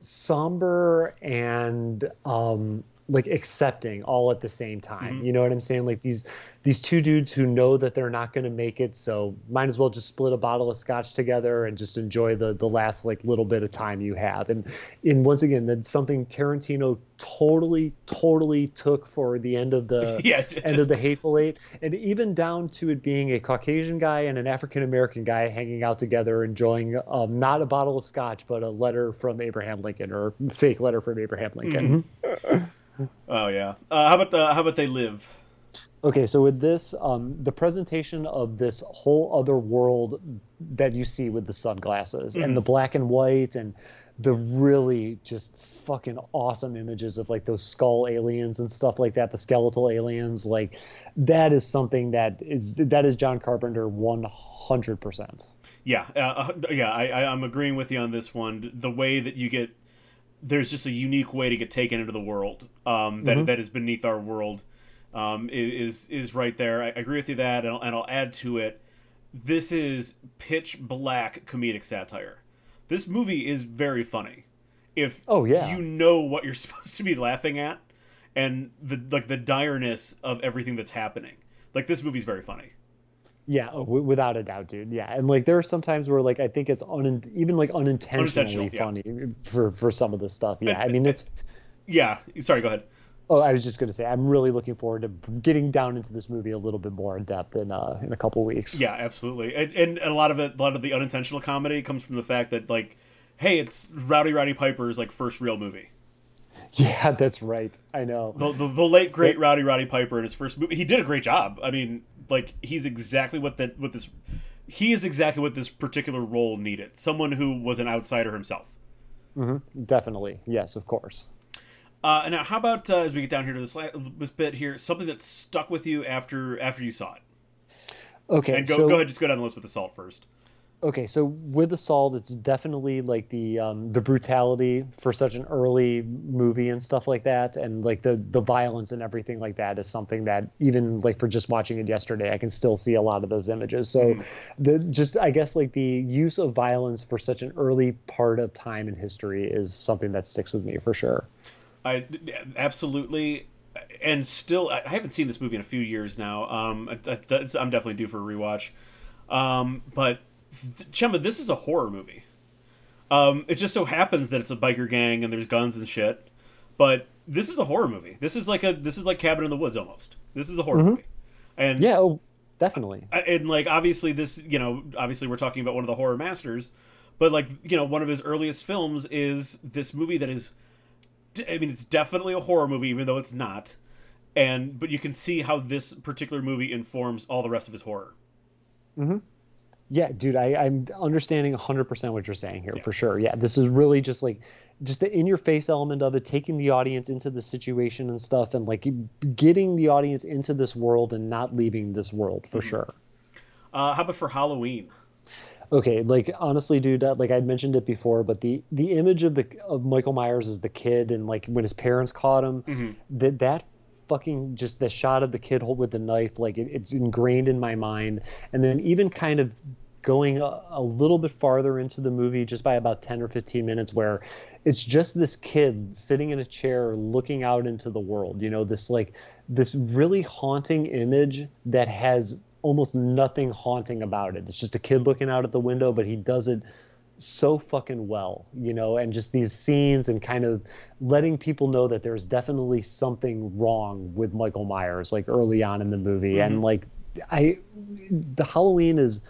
somber and um like accepting all at the same time. Mm-hmm. You know what I'm saying? Like these these two dudes who know that they're not going to make it, so might as well just split a bottle of scotch together and just enjoy the the last like little bit of time you have. And and once again, that's something Tarantino totally totally took for the end of the [laughs] Yeah, end of the Hateful Eight, and even down to it being a Caucasian guy and an African American guy hanging out together, enjoying um, not a bottle of scotch, but a letter from Abraham Lincoln or fake letter from Abraham Lincoln. [laughs] Oh yeah. Uh, how about the how about they live? Okay, so with this, um, the presentation of this whole other world that you see with the sunglasses and the black and white and the really just fucking awesome images of like those skull aliens and stuff like that, the skeletal aliens, like that is something that is that is John Carpenter one hundred percent. Yeah, uh, uh, yeah, I, I, I'm agreeing with you on this one. The way that you get there's just a unique way to get taken into the world um, that that is beneath our world um, is is right there. I agree with you that, and I'll, and I'll add to it. This is pitch black comedic satire. This movie is very funny. If Oh, yeah. you know what you're [laughs] supposed to be laughing at, and the like the direness of everything that's happening. Like this movie's very funny. Yeah, oh, w- without a doubt, dude. Yeah, and like there are some times where like I think it's un- even like unintentionally Unintentional, yeah. funny for for some of the stuff. Yeah, I mean it's. [laughs] Yeah, sorry, go ahead. Oh, I was just going to say, I'm really looking forward to getting down into this movie a little bit more in depth in uh, in a couple weeks. Yeah, absolutely. And, and a lot of it, a lot of the unintentional comedy comes from the fact that like, hey, it's Rowdy Roddy Piper's like first real movie. [laughs] Yeah, that's right. I know. The, the, the late great Rowdy Roddy Piper in his first movie, he did a great job. I mean, like he's exactly what that what this he is exactly what this particular role needed. Someone who was an outsider himself. Mm-hmm. Definitely, yes, of course. Uh, now, how about uh, as we get down here to this this bit here, something that stuck with you after after you saw it? Okay, and go so, go ahead, just go down the list with Assault first. Okay, so with Assault, it's definitely like the um, the brutality for such an early movie and stuff like that, and like the the violence and everything like that is something that even like for just watching it yesterday, I can still see a lot of those images. So, mm. the just I guess like the use of violence for such an early part of time in history is something that sticks with me for sure. I absolutely, and still, I haven't seen this movie in a few years now. Um, I, am definitely due for a rewatch. Um, but Chema, this is a horror movie. Um, it just so happens that it's a biker gang and there's guns and shit, but this is a horror movie. This is like a this is like Cabin in the Woods almost. This is a horror mm-hmm. movie, and yeah, oh, definitely. And like obviously this, you know, obviously we're talking about one of the horror masters, but like you know, one of his earliest films is this movie that is I mean, it's definitely a horror movie, even though it's not. And but you can see how this particular movie informs all the rest of his horror. Mm-hmm. Yeah, dude, I, I'm understanding 100% what you're saying here yeah. for sure. Yeah, this is really just like just the in your face element of it, taking the audience into the situation and stuff, and like getting the audience into this world and not leaving this world for mm-hmm. sure. Uh, how about for Halloween? okay like honestly dude like i'd mentioned it before but the the image of the of michael myers as the kid and like when his parents caught him mm-hmm. that that fucking just the shot of the kid with the knife like it, it's ingrained in my mind and then even kind of going a, a, little bit farther into the movie just by about 10 or 15 minutes where it's just this kid sitting in a chair looking out into the world you know this like this really haunting image that has almost nothing haunting about it. It's just a kid looking out at the window, but he does it so fucking well, you know, and just these scenes and kind of letting people know that there's definitely something wrong with Michael Myers, like early on in the movie. Mm-hmm. And like, I, the Halloween is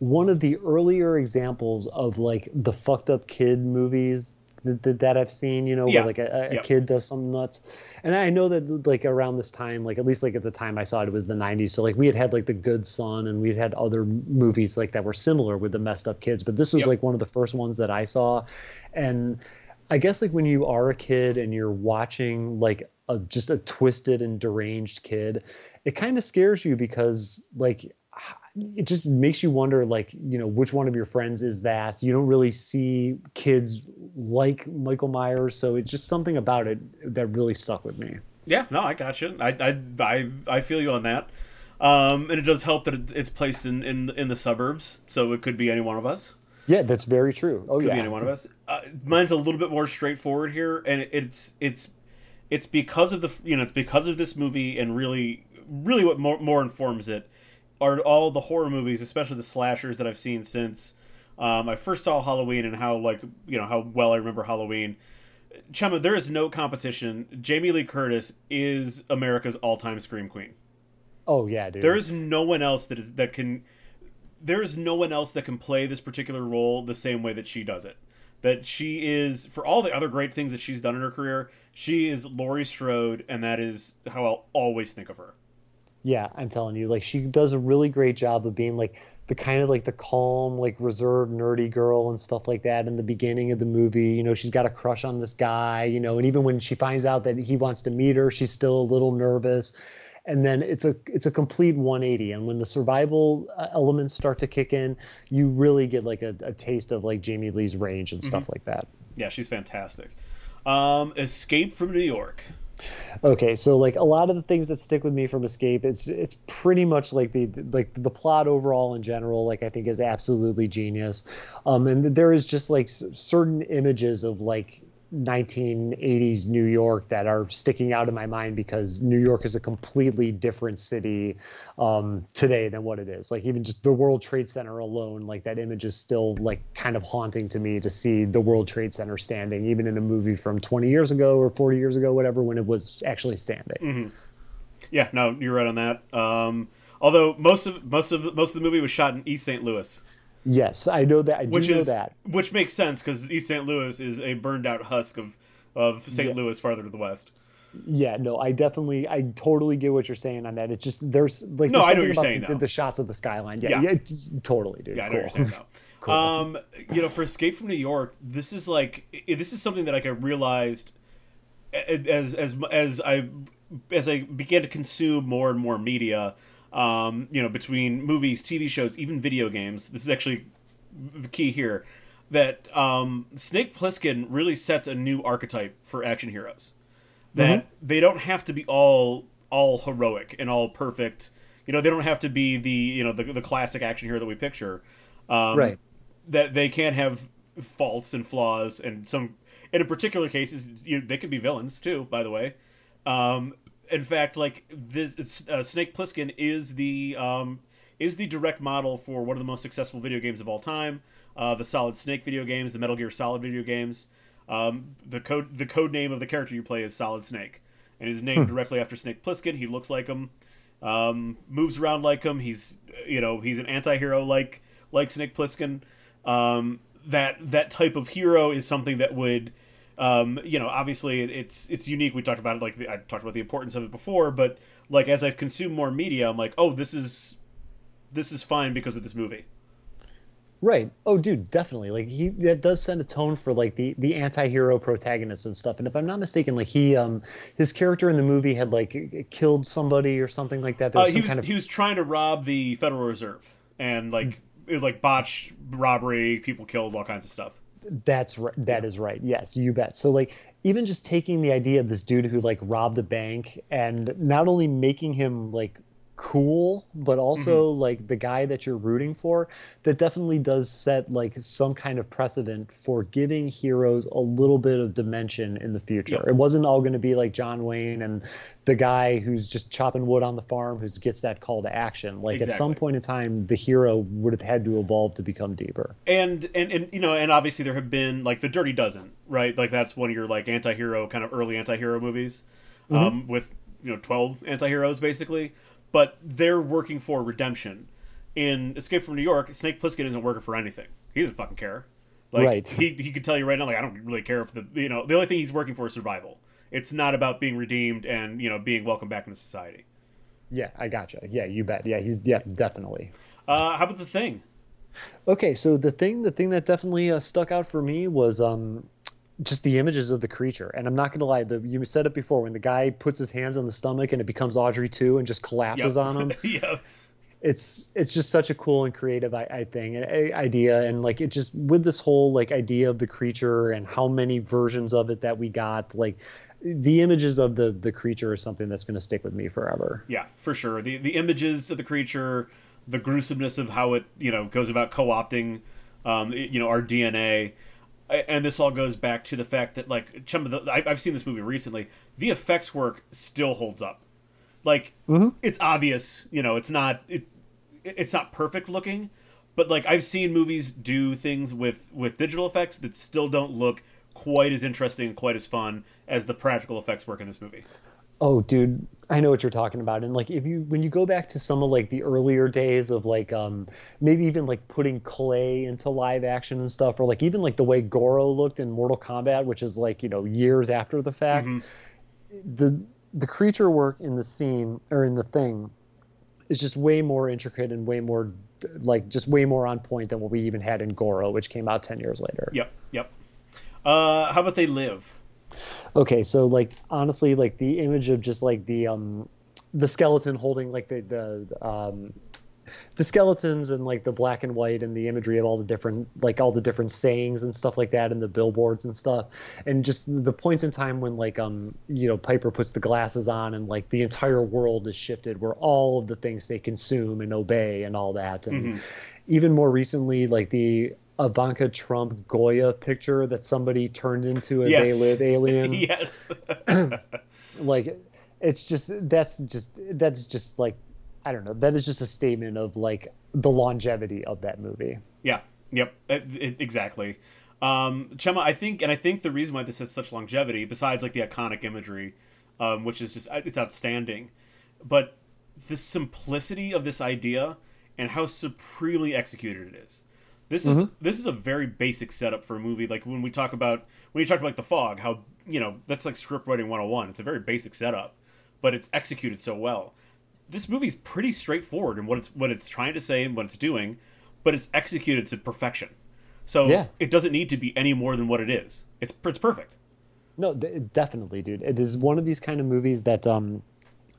one of the earlier examples of like the fucked up kid movies that, that I've seen, you know, yeah. where like a, a kid does some nuts. And I know that like around this time, like at least like at the time I saw it, it was the 90s. So like we had had like The Good Son and we'd had other movies like that were similar with the messed up kids. But this was yep. like one of the first ones that I saw. And I guess like when you are a kid and you're watching like a, just a twisted and deranged kid, it kind of scares you because like it just makes you wonder like you know which one of your friends is that? You don't really see kids like michael myers so it's just something about it that really stuck with me. Yeah no i got you i i i, I feel you on that. Um, and it does help that it's placed in, in in the suburbs so it could be any one of us. Yeah that's very true. Oh could yeah. be any one of us. Uh, mine's a little bit more straightforward here and it's it's it's because of the you know it's because of this movie and really really what more, more informs it are all the horror movies, especially the slashers that I've seen since um, I first saw Halloween and how like you know how well I remember Halloween. Chema, there is no competition. Jamie Lee Curtis is America's all-time scream queen. Oh yeah, dude. There is no one else that is that can. There is no one else that can play this particular role the same way that she does it. That she is for all the other great things that she's done in her career. She is Laurie Strode, and that is how I'll always think of her. Yeah, I'm telling you, like she does a really great job of being like the kind of like the calm, like reserved, nerdy girl and stuff like that in the beginning of the movie. You know, she's got a crush on this guy, you know, and even when she finds out that he wants to meet her, she's still a little nervous. And then it's a it's a complete 180. And when the survival uh, elements start to kick in, you really get like a, a taste of like Jamie Lee's range and stuff mm-hmm. like that. Yeah, she's fantastic. Um, Escape from New York. Okay, so like a lot of the things that stick with me from Escape, it's it's pretty much like the like the plot overall in general. Like I think is absolutely genius, um, and there is just like certain images of like 1980s New York that are sticking out in my mind because New York is a completely different city um, today than what it is. Like even just the World Trade Center alone, like that image is still like kind of haunting to me to see the World Trade Center standing, even in a movie from 20 years ago or 40 years ago, whatever, when it was actually standing. Mm-hmm. Yeah, no, you're right on that. Um, although most of most of most of the movie was shot in East St. Louis. Yes, I know that. I do which know is that. which makes sense because East St. Louis is a burned out husk of of St. Yeah. Louis farther to the west. Yeah, no, I definitely, I totally get what you're saying on that. It's just there's like No, there's I know you're saying, the, the shots of the skyline. Yeah, Yeah. yeah, totally, dude. Yeah, I know cool. you're saying. [laughs] Cool. Um, you know, for Escape from New York, this is like this is something that like I realized as as as I as I began to consume more and more media. Um, you know, between movies, TV shows, even video games. This is actually the key here. That um, Snake Plissken really sets a new archetype for action heroes. That they don't have to be all all heroic and all perfect. You know, they don't have to be the you know the, the classic action hero that we picture. Um, right. that they can have faults and flaws and some and in particular cases you, they could be villains too by the way um in fact like this it's, uh, snake plissken is the um is the direct model for one of the most successful video games of all time uh the solid snake video games the metal gear solid video games um the code the code name of the character you play is solid snake and is named directly after snake plissken he looks like him um, moves around like him. He's you know he's an anti-hero like like Snake Plissken. Um, that that type of hero is something that would um, you know obviously it's it's unique. We talked about it like the, I talked about the importance of it before, but like as I've consumed more media, I'm like oh this is this is fine because of this movie. Right. Oh, dude, definitely. Like he that does set a tone for like the the anti-hero protagonist and stuff. And if I'm not mistaken, like he um his character in the movie had like killed somebody or something like that. There Uh, was he some was kind of he was trying to rob the Federal Reserve and like it, like botched robbery, people killed, all kinds of stuff. That's right. That is right. Yes, you bet. So like even just taking the idea of this dude who like robbed a bank and not only making him like cool but also Mm-hmm. like the guy that you're rooting for that definitely does set like some kind of precedent for giving heroes a little bit of dimension in the future. Yep. it wasn't all going to be like john wayne and the guy who's just chopping wood on the farm who gets that call to action. Like at some point in time the hero would have had to evolve to become deeper. And and and you know and obviously there have been like the dirty dozen right? Like that's one of your like anti-hero kind of early anti-hero movies um, with you know 12 anti-heroes basically but they're working for redemption. In escape from new york snake plissken isn't working for anything. He doesn't fucking care. Like Right. he, he could tell you right now like i don't really care if the you know the only thing he's working for is survival. It's not about being redeemed and you know being welcomed back into society. Yeah i gotcha. Yeah you bet. Yeah he's yeah definitely. Uh, how about the thing? Okay, so the thing, the thing that definitely uh, stuck out for me was um, just the images of the creature. And I'm not gonna lie, the you said it before when the guy puts his hands on the stomach and it becomes Audrey II and just collapses Yep. on him. [laughs] yeah It's it's just such a cool and creative I, I thing, an a- idea, and like it just with this whole like idea of the creature and how many versions of it that we got, like the images of the the creature is something that's gonna stick with me forever. Yeah, for sure. The the images of the creature, the gruesomeness of how it you know goes about co-opting, um, it- you know, our DNA, and this all goes back to the fact that like some of the I, I've seen this movie recently. The effects work still holds up. Like mm-hmm. it's obvious, you know, it's not it, it's not perfect looking, but like I've seen movies do things with with digital effects that still don't look quite as interesting and quite as fun as the practical effects work in this movie. Oh, dude, I know what you're talking about. And like, if you when you go back to some of like the earlier days of like, um, maybe even like putting clay into live action and stuff, or like even like the way Goro looked in Mortal Kombat, which is like you know years after the fact, the the creature work in the scene or in the thing is just way more intricate and way more like just way more on point than what we even had in Goro, which came out ten years later. Yep, yep. Uh, how about they live? Okay, so like honestly, like the image of just like the um the skeleton holding like the the um the skeletons and like the black and white and the imagery of all the different like all the different sayings and stuff like that and the billboards and stuff. And just the points in time when like um you know Piper puts the glasses on and like the entire world is shifted where all of the things they consume and obey and all that. And even more recently like the Ivanka Trump Goya picture that somebody turned into a Yes. They Live alien. [laughs] yes. [clears throat] Like, it's just that's just that's just like I don't know. That is just a statement of like the longevity of that movie. Yeah. Yep. It- it- exactly. Um, Chema, I think, and I think the reason why this has such longevity, besides like the iconic imagery, um, which is just it's outstanding, but the simplicity of this idea and how supremely executed it is. This is this is a very basic setup for a movie. Like when we talk about when you talk about like the fog, how you know that's like script writing 101. It's a very basic setup, but it's executed so well. This movie's pretty straightforward in what it's what it's trying to say and what it's doing, but it's executed to perfection. So Yeah. it doesn't need to be any more than what it is. It's it's perfect. No, d- definitely, dude. It is one of these kind of movies that, um,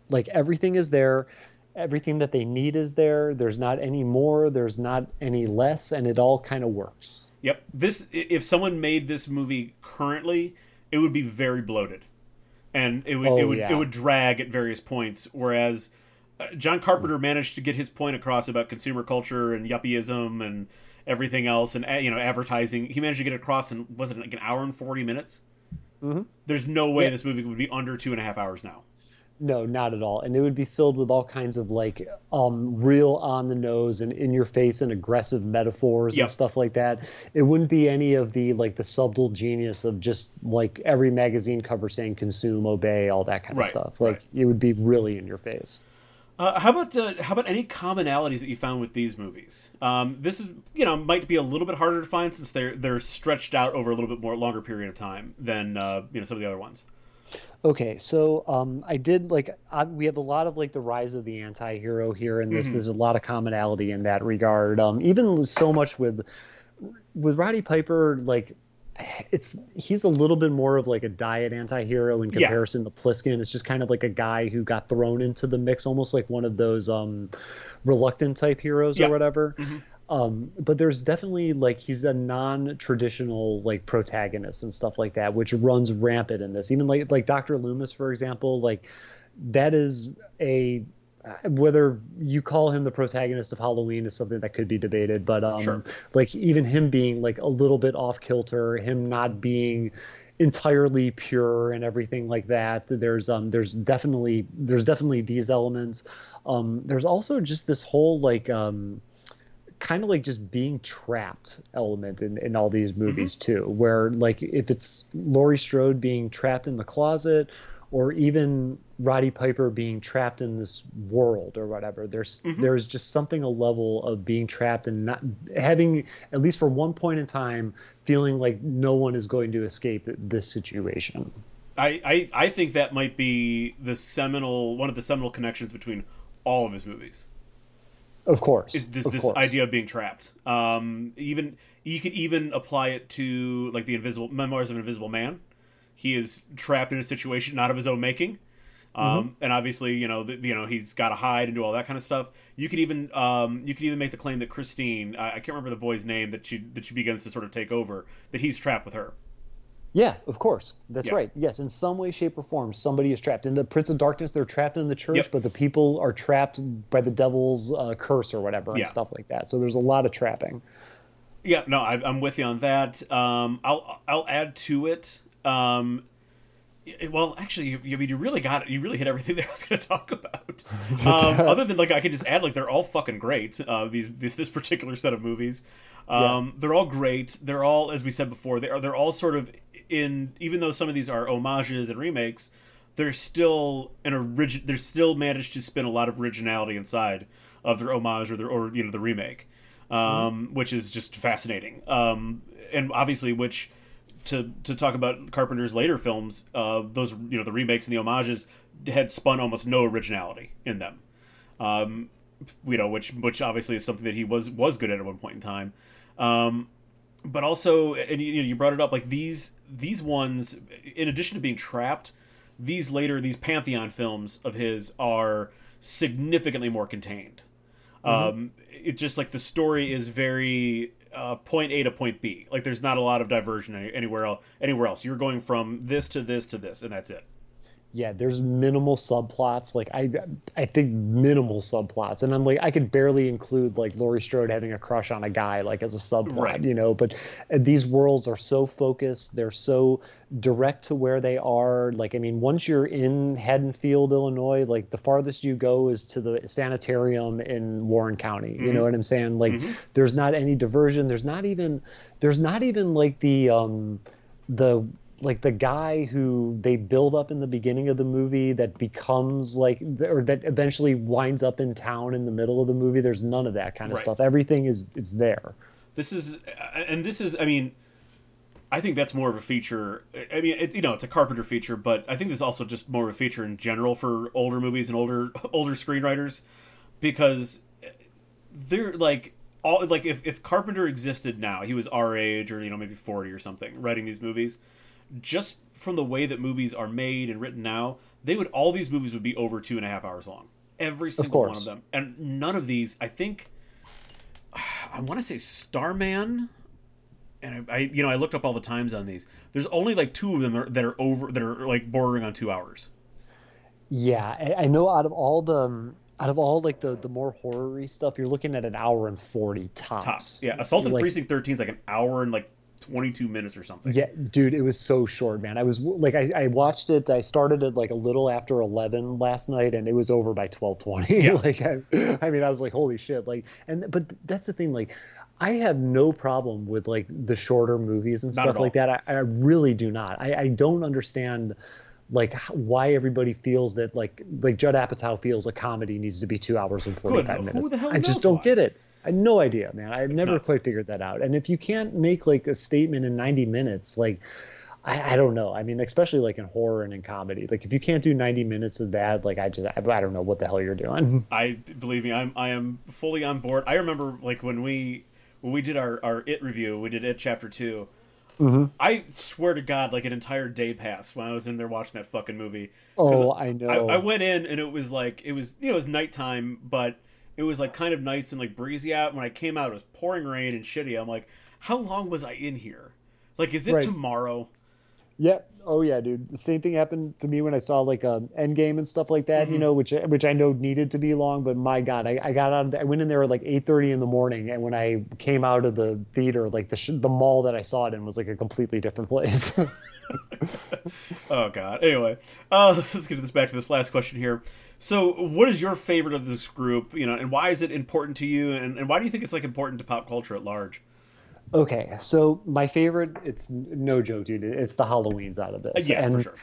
like everything is there, everything that they need is there. There's not any more. There's not any less, and it all kind of works. Yep. This if someone made this movie currently, it would be very bloated, and it would it Oh, would yeah. it would drag at various points. Whereas uh, John Carpenter managed to get his point across about consumer culture and yuppieism and everything else, and uh, you know advertising. He managed to get it across in was it like an hour and forty minutes? Mhm. There's no way Yeah. this movie would be under two and a half hours now. No, not at all. And it would be filled with all kinds of like um, real on the nose and in your face and aggressive metaphors Yep. and stuff like that. It wouldn't be any of the like the subtle genius of just like every magazine cover saying consume, obey, all that kind of stuff. Like right. it would be really in your face. Uh, how about uh, how about any commonalities that you found with these movies? Um, this is you know might be a little bit harder to find since they're they're stretched out over a little bit more longer period of time than uh, you know some of the other ones. Okay, so um, I did like I, we have a lot of like the rise of the anti-hero here, and this Mhm. there's a lot of commonality in that regard. Um, even so much with with Roddy Piper, like it's he's a little bit more of like a diet anti-hero in Yeah. comparison to Plissken. It's just kind of like a guy who got thrown into the mix, almost like one of those um, reluctant type heroes Yeah. or whatever. Mhm. Um, but there's definitely like he's a non-traditional like protagonist and stuff like that, which runs rampant in this. Even like like Doctor Loomis, for example, like that is a whether you call him the protagonist of Halloween is something that could be debated, but um, Sure. like even him being like a little bit off kilter, him not being entirely pure and everything like that. There's um there's definitely there's definitely these elements. Um, there's also just this whole like um kind of like just being trapped element in, in all these movies too where like if it's Laurie Strode being trapped in the closet or even Roddy Piper being trapped in this world or whatever there's Mhm. there's just something a level of being trapped and not having at least for one point in time feeling like no one is going to escape this situation I, I I think that might be the seminal one of the seminal connections between all of his movies. Of course Is this of this course. idea of being trapped. Um, even you could even apply it to like the invisible memoirs of an invisible man. He is trapped in a situation not of his own making. Um, Mm-hmm. and obviously, you know, the, you know, he's got to hide and do all that kind of stuff. You could even, um, you could even make the claim that Christine, I, I can't remember the boy's name that she that she begins to sort of take over, that he's trapped with her. Yeah, of course. That's Yeah. right. Yes, in some way, shape, or form, somebody is trapped. In the Prince of Darkness, they're trapped in the church, Yep. but the people are trapped by the devil's uh, curse or whatever and stuff like that. So there's a lot of trapping. Yeah, no, I, I'm with you on that. Um, I'll I'll add to it. Um, well, actually, you, you, I mean, you really got it. You really hit everything [laughs] that I was going to talk about. [laughs] Um, other than like, I could just add like they're all fucking great. Uh, these this this particular set of movies, um, they're all great. They're all, as we said before, they are they're all sort of in. Even though some of these are homages and remakes, they're still an origin. They're still managed to spin a lot of originality inside of their homage or their or you know the remake um, which is just fascinating. Um, and obviously, which to to talk about Carpenter's later films, uh, those you know the remakes and the homages had spun almost no originality in them. Um, you know, which which obviously is something that he was was good at at one point in time. Um, but also, and you, you know, you brought it up like these these ones, in addition to being trapped, these later these pantheon films of his are significantly more contained. Um, it's just like the story is very uh, point A to point B. Like there's not a lot of diversion any, anywhere else. Anywhere else, you're going from this to this to this, and that's it. Yeah, there's minimal subplots. Like I, I think minimal subplots, and I'm like, I could barely include like Laurie Strode having a crush on a guy like as a subplot, right. you know. But uh, these worlds are so focused. They're so direct to where they are. Like I mean, once you're in Haddonfield, Illinois, like the farthest you go is to the sanitarium in Warren County. Mm-hmm. You know what I'm saying? Like mm-hmm. there's not any diversion. There's not even there's not even like the um the like the guy who they build up in the beginning of the movie that becomes like or that eventually winds up in town in the middle of the movie there's none of that kind of right. stuff everything is it's there this is uh, and this is i mean i think that's more of a feature i mean it, you know it's a carpenter feature but i think this is also just more of a feature in general for older movies and older [laughs] older screenwriters because they're like all like if, if carpenter existed now he was our age or you know maybe 40 or something writing these movies just from the way that movies are made and written now, they would all these movies would be over two and a half hours long. Every single of one of them, and none of these. I think [sighs] I want to say Starman, and I, I, you know I looked up all the times on these. There's only like two of them that are, that are over that are like bordering on two hours. Yeah, I, I know out of all the um, out of all like the the more horror stuff, you're looking at an hour and forty tops. Tops. Yeah, Assault on like, Precinct 13 is like an hour and like 22 minutes or something. Yeah, dude, it was so short, man. I was like, I, I watched it. I started it like a little after 11 last night, and it was over by 12:20. Yeah. [laughs] like, I, I mean, I was like, holy shit! Like, and but that's the thing, like. I have no problem with like the shorter movies and not stuff like that. I, I, really do not. I, I don't understand like why everybody feels that like like Judd Apatow feels a comedy needs to be two hours and forty five minutes. I just don't why? get it. I had no idea, man. I've never nuts. quite figured that out. And if you can't make like a statement in 90 minutes, like I, I, don't know. I mean, especially like in horror and in comedy, like if you can't do 90 minutes of that, like I just I, I don't know what the hell you're doing. [laughs] I believe me, I'm I am fully on board. I remember like when we when we did our our it review, we did it chapter 2. Mm-hmm. I swear to God, like an entire day passed when I was in there watching that fucking movie. Oh, I know. I, I went in and it was like it was you know it was nighttime, but it was like kind of nice and like breezy out. When I came out, it was pouring rain and shitty. I'm like, how long was I in here? Like, is it right. tomorrow? Yeah. Oh yeah, dude. The same thing happened to me when I saw like a um, Endgame and stuff like that. Mm-hmm. You know, which which I know needed to be long, but my God, I, I got out. Of the, I went in there at like eight thirty in the morning, and when I came out of the theater, like the sh- the mall that I saw it in was like a completely different place. [laughs] [laughs] oh God. Anyway, uh, [laughs] let's get this back to this last question here. So, what is your favorite of this group? You know, and why is it important to you? And, and why do you think it's like important to pop culture at large? Okay, so my favorite, it's no joke, dude. It's the Halloweens out of this. Yeah, and, for sure.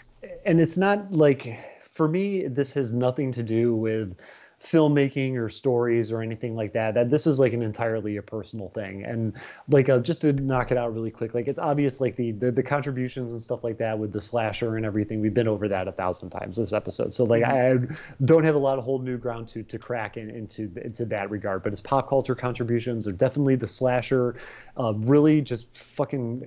And it's not like for me, this has nothing to do with filmmaking or stories or anything like that that this is like an entirely a personal thing and like uh, just to knock it out really quick like it's obvious like the, the, the contributions and stuff like that with the slasher and everything we've been over that a thousand times this episode so like mm-hmm. i don't have a lot of whole new ground to to crack in, into into that regard but it's pop culture contributions are definitely the slasher uh, really just fucking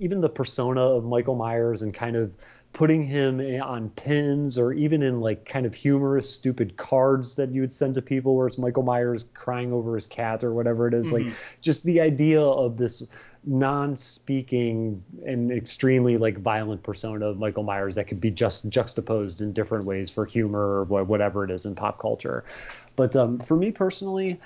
even the persona of michael myers and kind of putting him on pins or even in like kind of humorous, stupid cards that you would send to people where it's Michael Myers crying over his cat or whatever it is. Mm-hmm. Like just the idea of this non-speaking and extremely like violent persona of Michael Myers that could be just juxtaposed in different ways for humor or whatever it is in pop culture. But um, for me personally,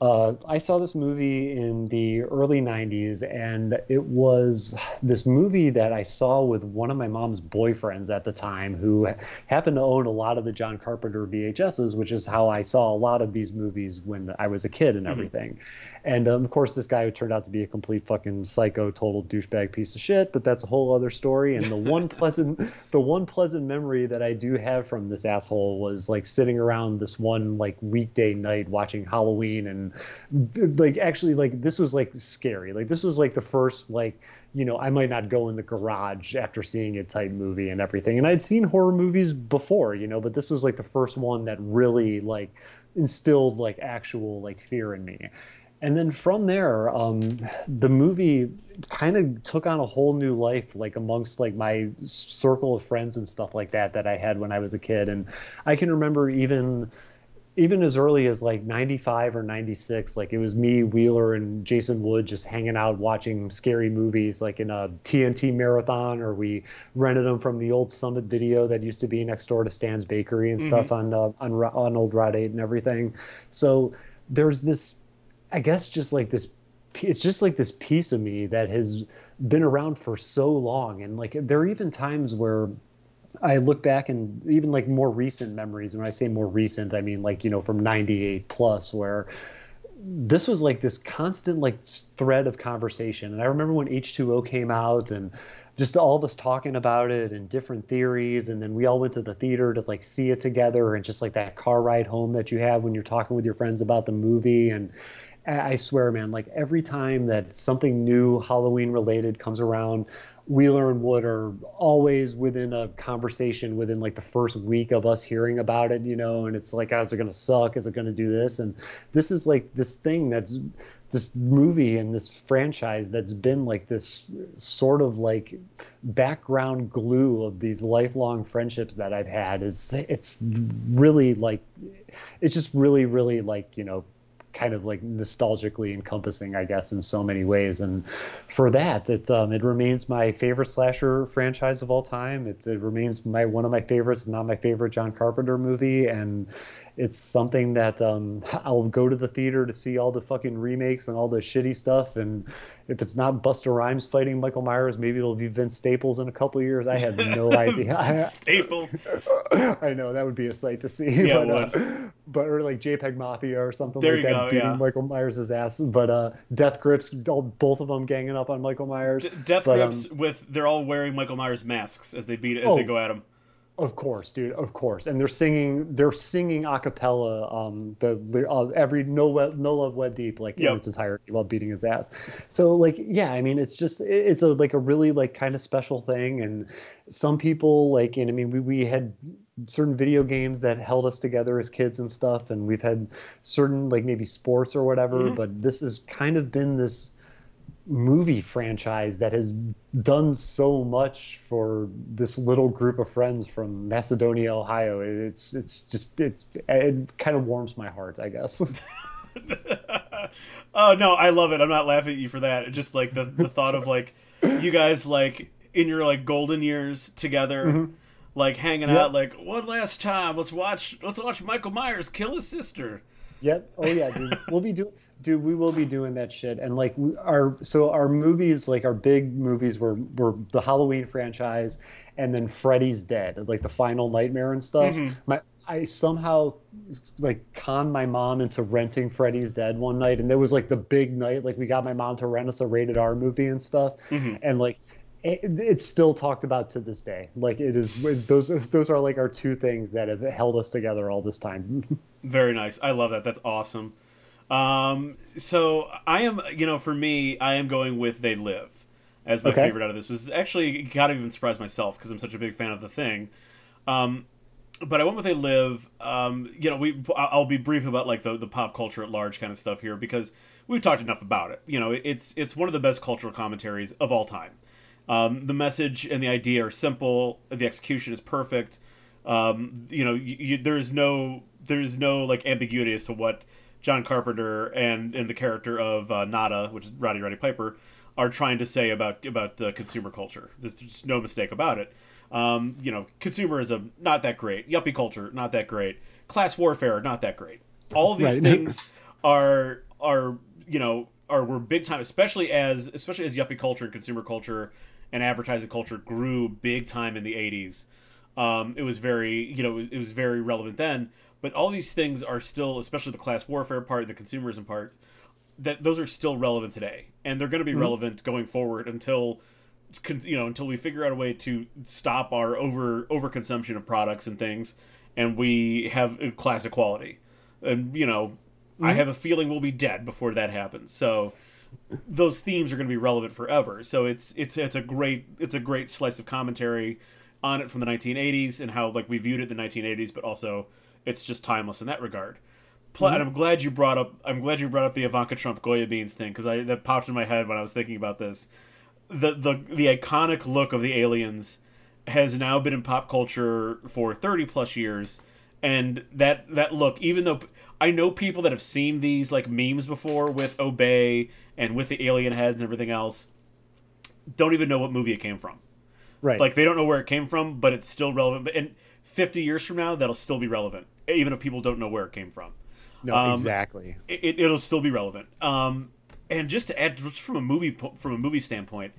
uh, I saw this movie in the early 90s, and it was this movie that I saw with one of my mom's boyfriends at the time who happened to own a lot of the John Carpenter VHSs, which is how I saw a lot of these movies when I was a kid and mm-hmm. everything. Mm-hmm. And um, of course, this guy who turned out to be a complete fucking psycho, total douchebag piece of shit. But that's a whole other story. And the [laughs] one pleasant, the one pleasant memory that I do have from this asshole was like sitting around this one like weekday night watching Halloween, and like actually like this was like scary. Like this was like the first like you know, I might not go in the garage after seeing a type movie and everything. And I'd seen horror movies before, you know, but this was like the first one that really like instilled like actual like fear in me and then from there um, the movie kind of took on a whole new life like amongst like my circle of friends and stuff like that that i had when i was a kid and i can remember even even as early as like 95 or 96 like it was me wheeler and jason wood just hanging out watching scary movies like in a tnt marathon or we rented them from the old summit video that used to be next door to stan's bakery and stuff mm-hmm. on, uh, on on old Route 8 and everything so there's this i guess just like this it's just like this piece of me that has been around for so long and like there are even times where I look back and even like more recent memories. And when I say more recent, I mean like, you know, from 98 plus, where this was like this constant like thread of conversation. And I remember when H2O came out and just all of us talking about it and different theories. And then we all went to the theater to like see it together and just like that car ride home that you have when you're talking with your friends about the movie. And I swear, man, like every time that something new Halloween related comes around, Wheeler and Wood are always within a conversation within like the first week of us hearing about it, you know, and it's like, how's it going to suck? Is it going to do this? And this is like this thing that's this movie and this franchise that's been like this sort of like background glue of these lifelong friendships that I've had is it's really like it's just really really like you know kind of like nostalgically encompassing, I guess, in so many ways. And for that, it um, it remains my favorite slasher franchise of all time. It's, it remains my one of my favorites, not my favorite John Carpenter movie, and it's something that um, [laughs] I'll go to the theater to see all the fucking remakes and all the shitty stuff. And if it's not Busta Rhymes fighting Michael Myers, maybe it'll be Vince Staples in a couple years. I have no [laughs] idea. [laughs] Staples. I know that would be a sight to see. Yeah, but, uh, but or like JPEG Mafia or something there like that, go, beating yeah. Michael Myers' ass. But uh, Death Grips, all, both of them ganging up on Michael Myers. D- Death but, Grips um, with they're all wearing Michael Myers masks as they beat as oh, they go at him. Of course, dude. Of course, and they're singing. They're singing a cappella. Um, the uh, every no no love web deep like yep. in its entirety while beating his ass. So like, yeah, I mean, it's just it's a like a really like kind of special thing, and some people like, and I mean, we we had certain video games that held us together as kids and stuff, and we've had certain like maybe sports or whatever. Mm-hmm. But this has kind of been this movie franchise that has done so much for this little group of friends from Macedonia, Ohio. It's it's just it's, it kind of warms my heart, I guess. [laughs] oh no, I love it. I'm not laughing at you for that. It's just like the the thought of like you guys like in your like golden years together. Mm-hmm. Like hanging yep. out, like one last time. Let's watch. Let's watch Michael Myers kill his sister. Yep. Oh yeah, dude. We'll be doing dude we will be doing that shit. And like our so our movies like our big movies were were the halloween franchise and then freddy's dead like the final nightmare and stuff. Mm-hmm. my i somehow like conned my mom into renting freddy's dead one night. And there was like the big night like we got my mom to rent us a rated r movie and stuff. Mm-hmm. and like it, it's still talked about to this day. Like it is those those are like our two things that have held us together all this time. [laughs] Very nice. I love that. That's awesome um, so I am, you know, for me, I am going with They Live as my okay. favorite out of this. Was actually kind of even surprised myself because I'm such a big fan of the thing. Um, but I went with They Live. Um, you know, we I'll be brief about like the the pop culture at large kind of stuff here because we've talked enough about it. You know, it's it's one of the best cultural commentaries of all time. Um, the message and the idea are simple. The execution is perfect. Um, you know, you, you, there's no there's no like ambiguity as to what John Carpenter and and the character of uh, Nada, which is Roddy Roddy Piper, are trying to say about about uh, consumer culture. There's just no mistake about it. Um, you know, consumerism not that great. Yuppie culture not that great. Class warfare not that great. All of these right. [laughs] things are are you know are were big time, especially as especially as yuppie culture and consumer culture and advertising culture grew big time in the 80s. Um, it was very you know it was, it was very relevant then but all these things are still, especially the class warfare part and the consumerism parts, that those are still relevant today, and they're going to be mm-hmm. relevant going forward until you know until we figure out a way to stop our over overconsumption of products and things, and we have class equality. And you know, mm-hmm. I have a feeling we'll be dead before that happens. So those themes are going to be relevant forever. So it's it's it's a great it's a great slice of commentary on it from the 1980s and how like we viewed it in the 1980s, but also it's just timeless in that regard. Pl- mm-hmm. And I'm glad you brought up. I'm glad you brought up the Ivanka Trump Goya beans thing because I that popped in my head when I was thinking about this. The the the iconic look of the aliens has now been in pop culture for 30 plus years and that that look, even though I know people that have seen these like memes before with Obey and with the alien heads and everything else, don't even know what movie it came from. Right. Like they don't know where it came from, but it's still relevant. And 50 years from now, that'll still be relevant, even if people don't know where it came from. No, Um, exactly. It, it'll still be relevant. Um, and just to add, just from a movie from a movie standpoint,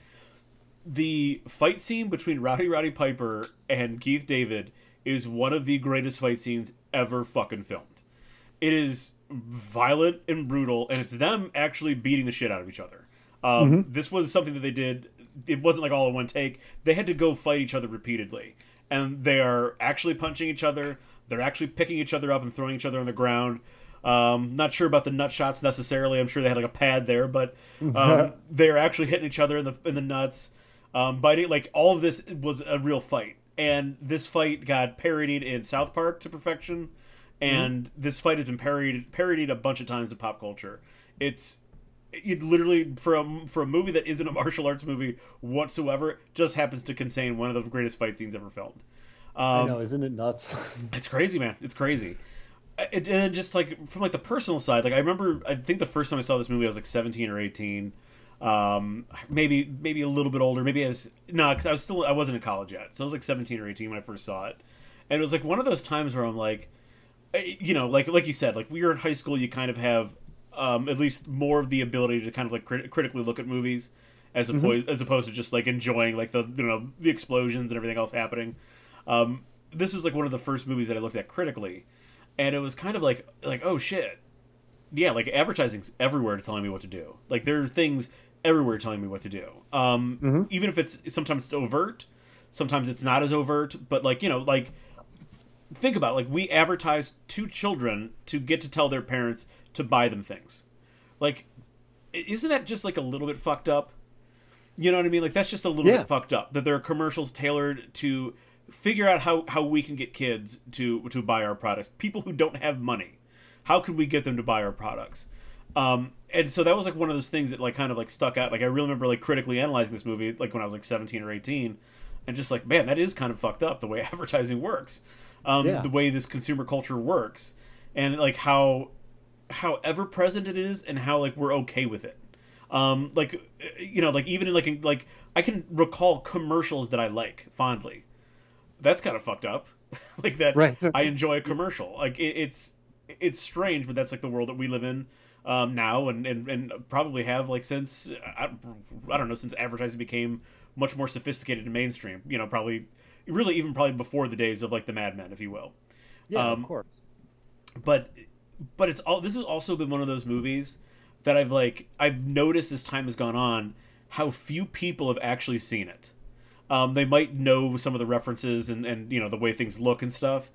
the fight scene between Rowdy Roddy Piper and Keith David is one of the greatest fight scenes ever fucking filmed. It is violent and brutal, and it's them actually beating the shit out of each other. Um, This was something that they did. It wasn't like all in one take. They had to go fight each other repeatedly, and they are actually punching each other. They're actually picking each other up and throwing each other on the ground. Um, not sure about the nut shots necessarily. I'm sure they had like a pad there, but um, [laughs] they're actually hitting each other in the in the nuts, um, biting. Like all of this was a real fight, and this fight got parodied in South Park to perfection, and this fight has been parodied parodied a bunch of times in pop culture. It's it literally from for a movie that isn't a martial arts movie whatsoever just happens to contain one of the greatest fight scenes ever filmed. I Um, know, isn't it nuts? [laughs] it's crazy, man. It's crazy. It, and just like from like the personal side, like I remember, I think the first time I saw this movie, I was like seventeen or eighteen, um, maybe maybe a little bit older. Maybe I was no, because I was still I wasn't in college yet, so I was like seventeen or eighteen when I first saw it, and it was like one of those times where I'm like, eh, you know, like like you said, like we were in high school, you kind of have um, at least more of the ability to kind of like crit- critically look at movies as opposed as opposed to just like enjoying like the you know the explosions and everything else happening. Um, this was like one of the first movies that I looked at critically, and it was kind of like like oh shit, yeah, like advertising's everywhere telling me what to do. Like there are things everywhere telling me what to do. Um, even if it's sometimes it's overt, sometimes it's not as overt, but like you know like think about it, like we advertise to children to get to tell their parents to buy them things. Like isn't that just like a little bit fucked up? You know what i mean? Like that's just a little Yeah. bit fucked up that there are commercials tailored to figure out how how we can get kids to to buy our products. People who don't have money. How can we get them to buy our products? Um and so that was like one of those things that like kind of like stuck out. Like i really remember like critically analyzing this movie like when i was like 17 or 18 and just like man that is kind of fucked up the way [laughs] advertising works um Yeah. the way this consumer culture works and like how how ever present it is and how like we're okay with it. Um like you know like even in like in, like i can recall commercials that i like fondly. That's kind of fucked up. [laughs] Like that Right. [laughs] i enjoy a commercial. Like it, it's it's strange but that's like the world that we live in um now and and, and probably have like since I, I don't know since advertising became much more sophisticated and mainstream you know probably really even probably before the days of like the Mad Men if you will. Yeah, Um, of course. but but it's all this has also been one of those movies that I've like I've noticed as time has gone on how few people have actually seen it. Um, they might know some of the references and and you know the way things look and stuff,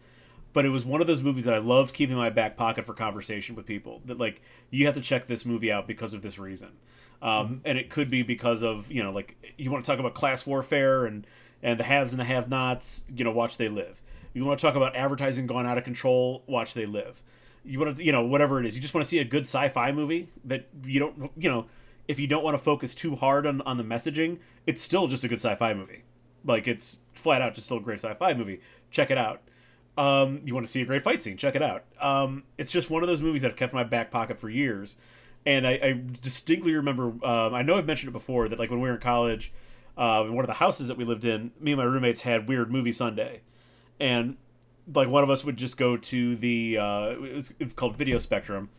but it was one of those movies that I loved keeping in my back pocket for conversation with people. That like you have to check this movie out because of this reason, um, and it could be because of you know like you want to talk about class warfare and and the haves and the have-nots. You know, watch They Live. You want to talk about advertising gone out of control? Watch They Live. You want to, you know, whatever it is. You just want to see a good sci-fi movie that you don't, you know, if you don't want to focus too hard on on the messaging, it's still just a good sci-fi movie. Like it's flat out just still a great sci-fi movie. Check it out. Um, you want to see a great fight scene? Check it out. Um, it's just one of those movies that I've kept in my back pocket for years, and I, I distinctly remember. Um, I know I've mentioned it before that like when we were in college, uh, in one of the houses that we lived in, me and my roommates had weird movie Sunday, and like one of us would just go to the uh, it was, it called Video Spectrum.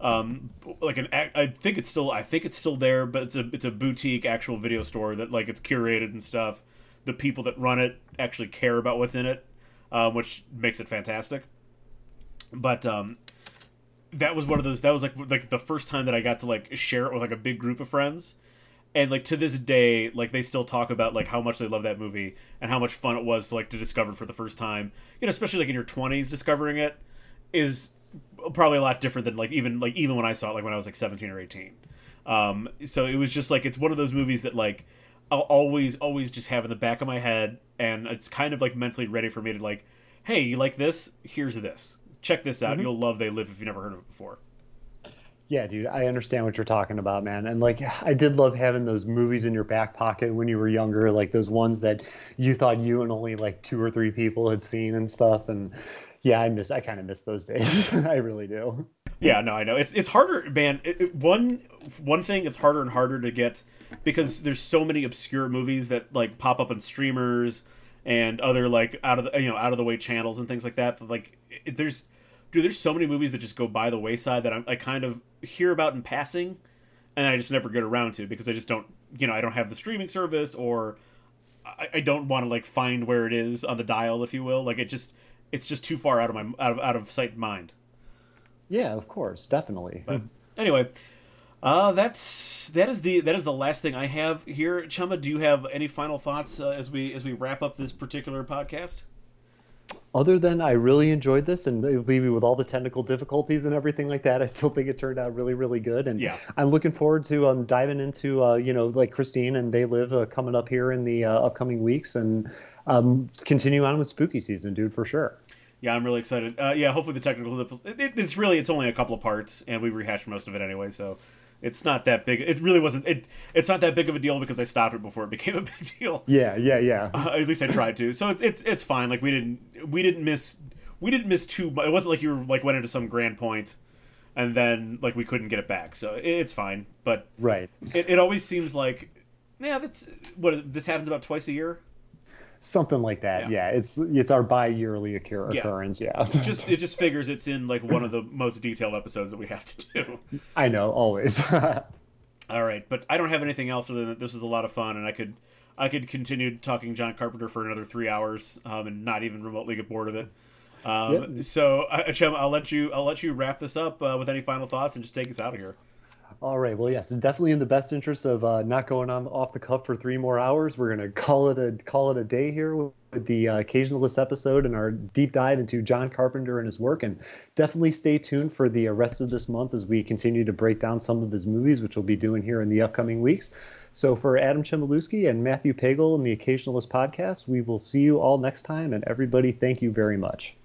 Um, like an, I think it's still, I think it's still there, but it's a, it's a boutique actual video store that like it's curated and stuff. The people that run it actually care about what's in it, um, which makes it fantastic. But um, that was one of those. That was like like the first time that I got to like share it with like a big group of friends, and like to this day, like they still talk about like how much they love that movie and how much fun it was like to discover for the first time. You know, especially like in your twenties, discovering it is probably a lot different than like even like even when I saw it like when I was like seventeen or eighteen. Um, so it was just like it's one of those movies that like I'll always always just have in the back of my head, and it's kind of like mentally ready for me to like, hey, you like this? Here's this. Check this out. You'll love They Live if you've never heard of it before. Yeah, dude, I understand what you're talking about, man. And like, I did love having those movies in your back pocket when you were younger, like those ones that you thought you and only like two or three people had seen and stuff. And yeah, I miss. I kind of miss those days. [laughs] I really do. Yeah, no, I know. It's it's harder, man. It, it, one one thing, it's harder and harder to get because there's so many obscure movies that like pop up on streamers and other like out of the you know out of the way channels and things like that. that like it, there's dude, there's so many movies that just go by the wayside that I'm, I kind of hear about in passing, and I just never get around to because I just don't you know I don't have the streaming service or I, I don't want to like find where it is on the dial, if you will. Like it just it's just too far out of my out of out of sight and mind. Yeah, of course, definitely. But anyway, uh, that's that is the that is the last thing I have here. Chema, do you have any final thoughts uh, as we as we wrap up this particular podcast? Other than I really enjoyed this, and maybe with all the technical difficulties and everything like that, I still think it turned out really, really good. And Yeah. I'm looking forward to um, diving into, uh, you know, like Christine and They Live uh, coming up here in the uh, upcoming weeks, and um, continue on with spooky season, dude, for sure. Yeah, I'm really excited. Uh, yeah, hopefully the technical it, it's really it's only a couple of parts, and we rehashed most of it anyway, so it's not that big. It really wasn't. It it's not that big of a deal because I stopped it before it became a [laughs] big deal. Yeah, yeah, yeah. Uh, at least I tried to. So it, it's it's fine. Like we didn't we didn't miss we didn't miss too much. It wasn't like you were like went into some grand point, and then like we couldn't get it back. So it, it's fine. But Right. it, it always seems like yeah, that's what this happens about twice a year. Something like that. Yeah. Yeah. It's it's our bi-yearly occur- Yeah. occurrence. Yeah. Just it [laughs] just figures it's in like one of the most detailed episodes that we have to do. I know, always. [laughs] All right, but I don't have anything else other than that this was a lot of fun, and I could I could continue talking John Carpenter for another three hours um, and not even remotely get bored of it. Um, Yep. So, uh, Chem, I'll let you I'll let you wrap this up uh, with any final thoughts and just take us out of here. All right. Well, yes, definitely in the best interest of uh, not going on off the cuff for three more hours. We're gonna call it a call it a day here with, the uh, occasionalist episode and our deep dive into John Carpenter and his work. And definitely stay tuned for the rest of this month as we continue to break down some of his movies, which we'll be doing here in the upcoming weeks. So for Adam Chmielewski and Matthew Pagel and the Occasionalist podcast, we will see you all next time. And everybody, thank you very much.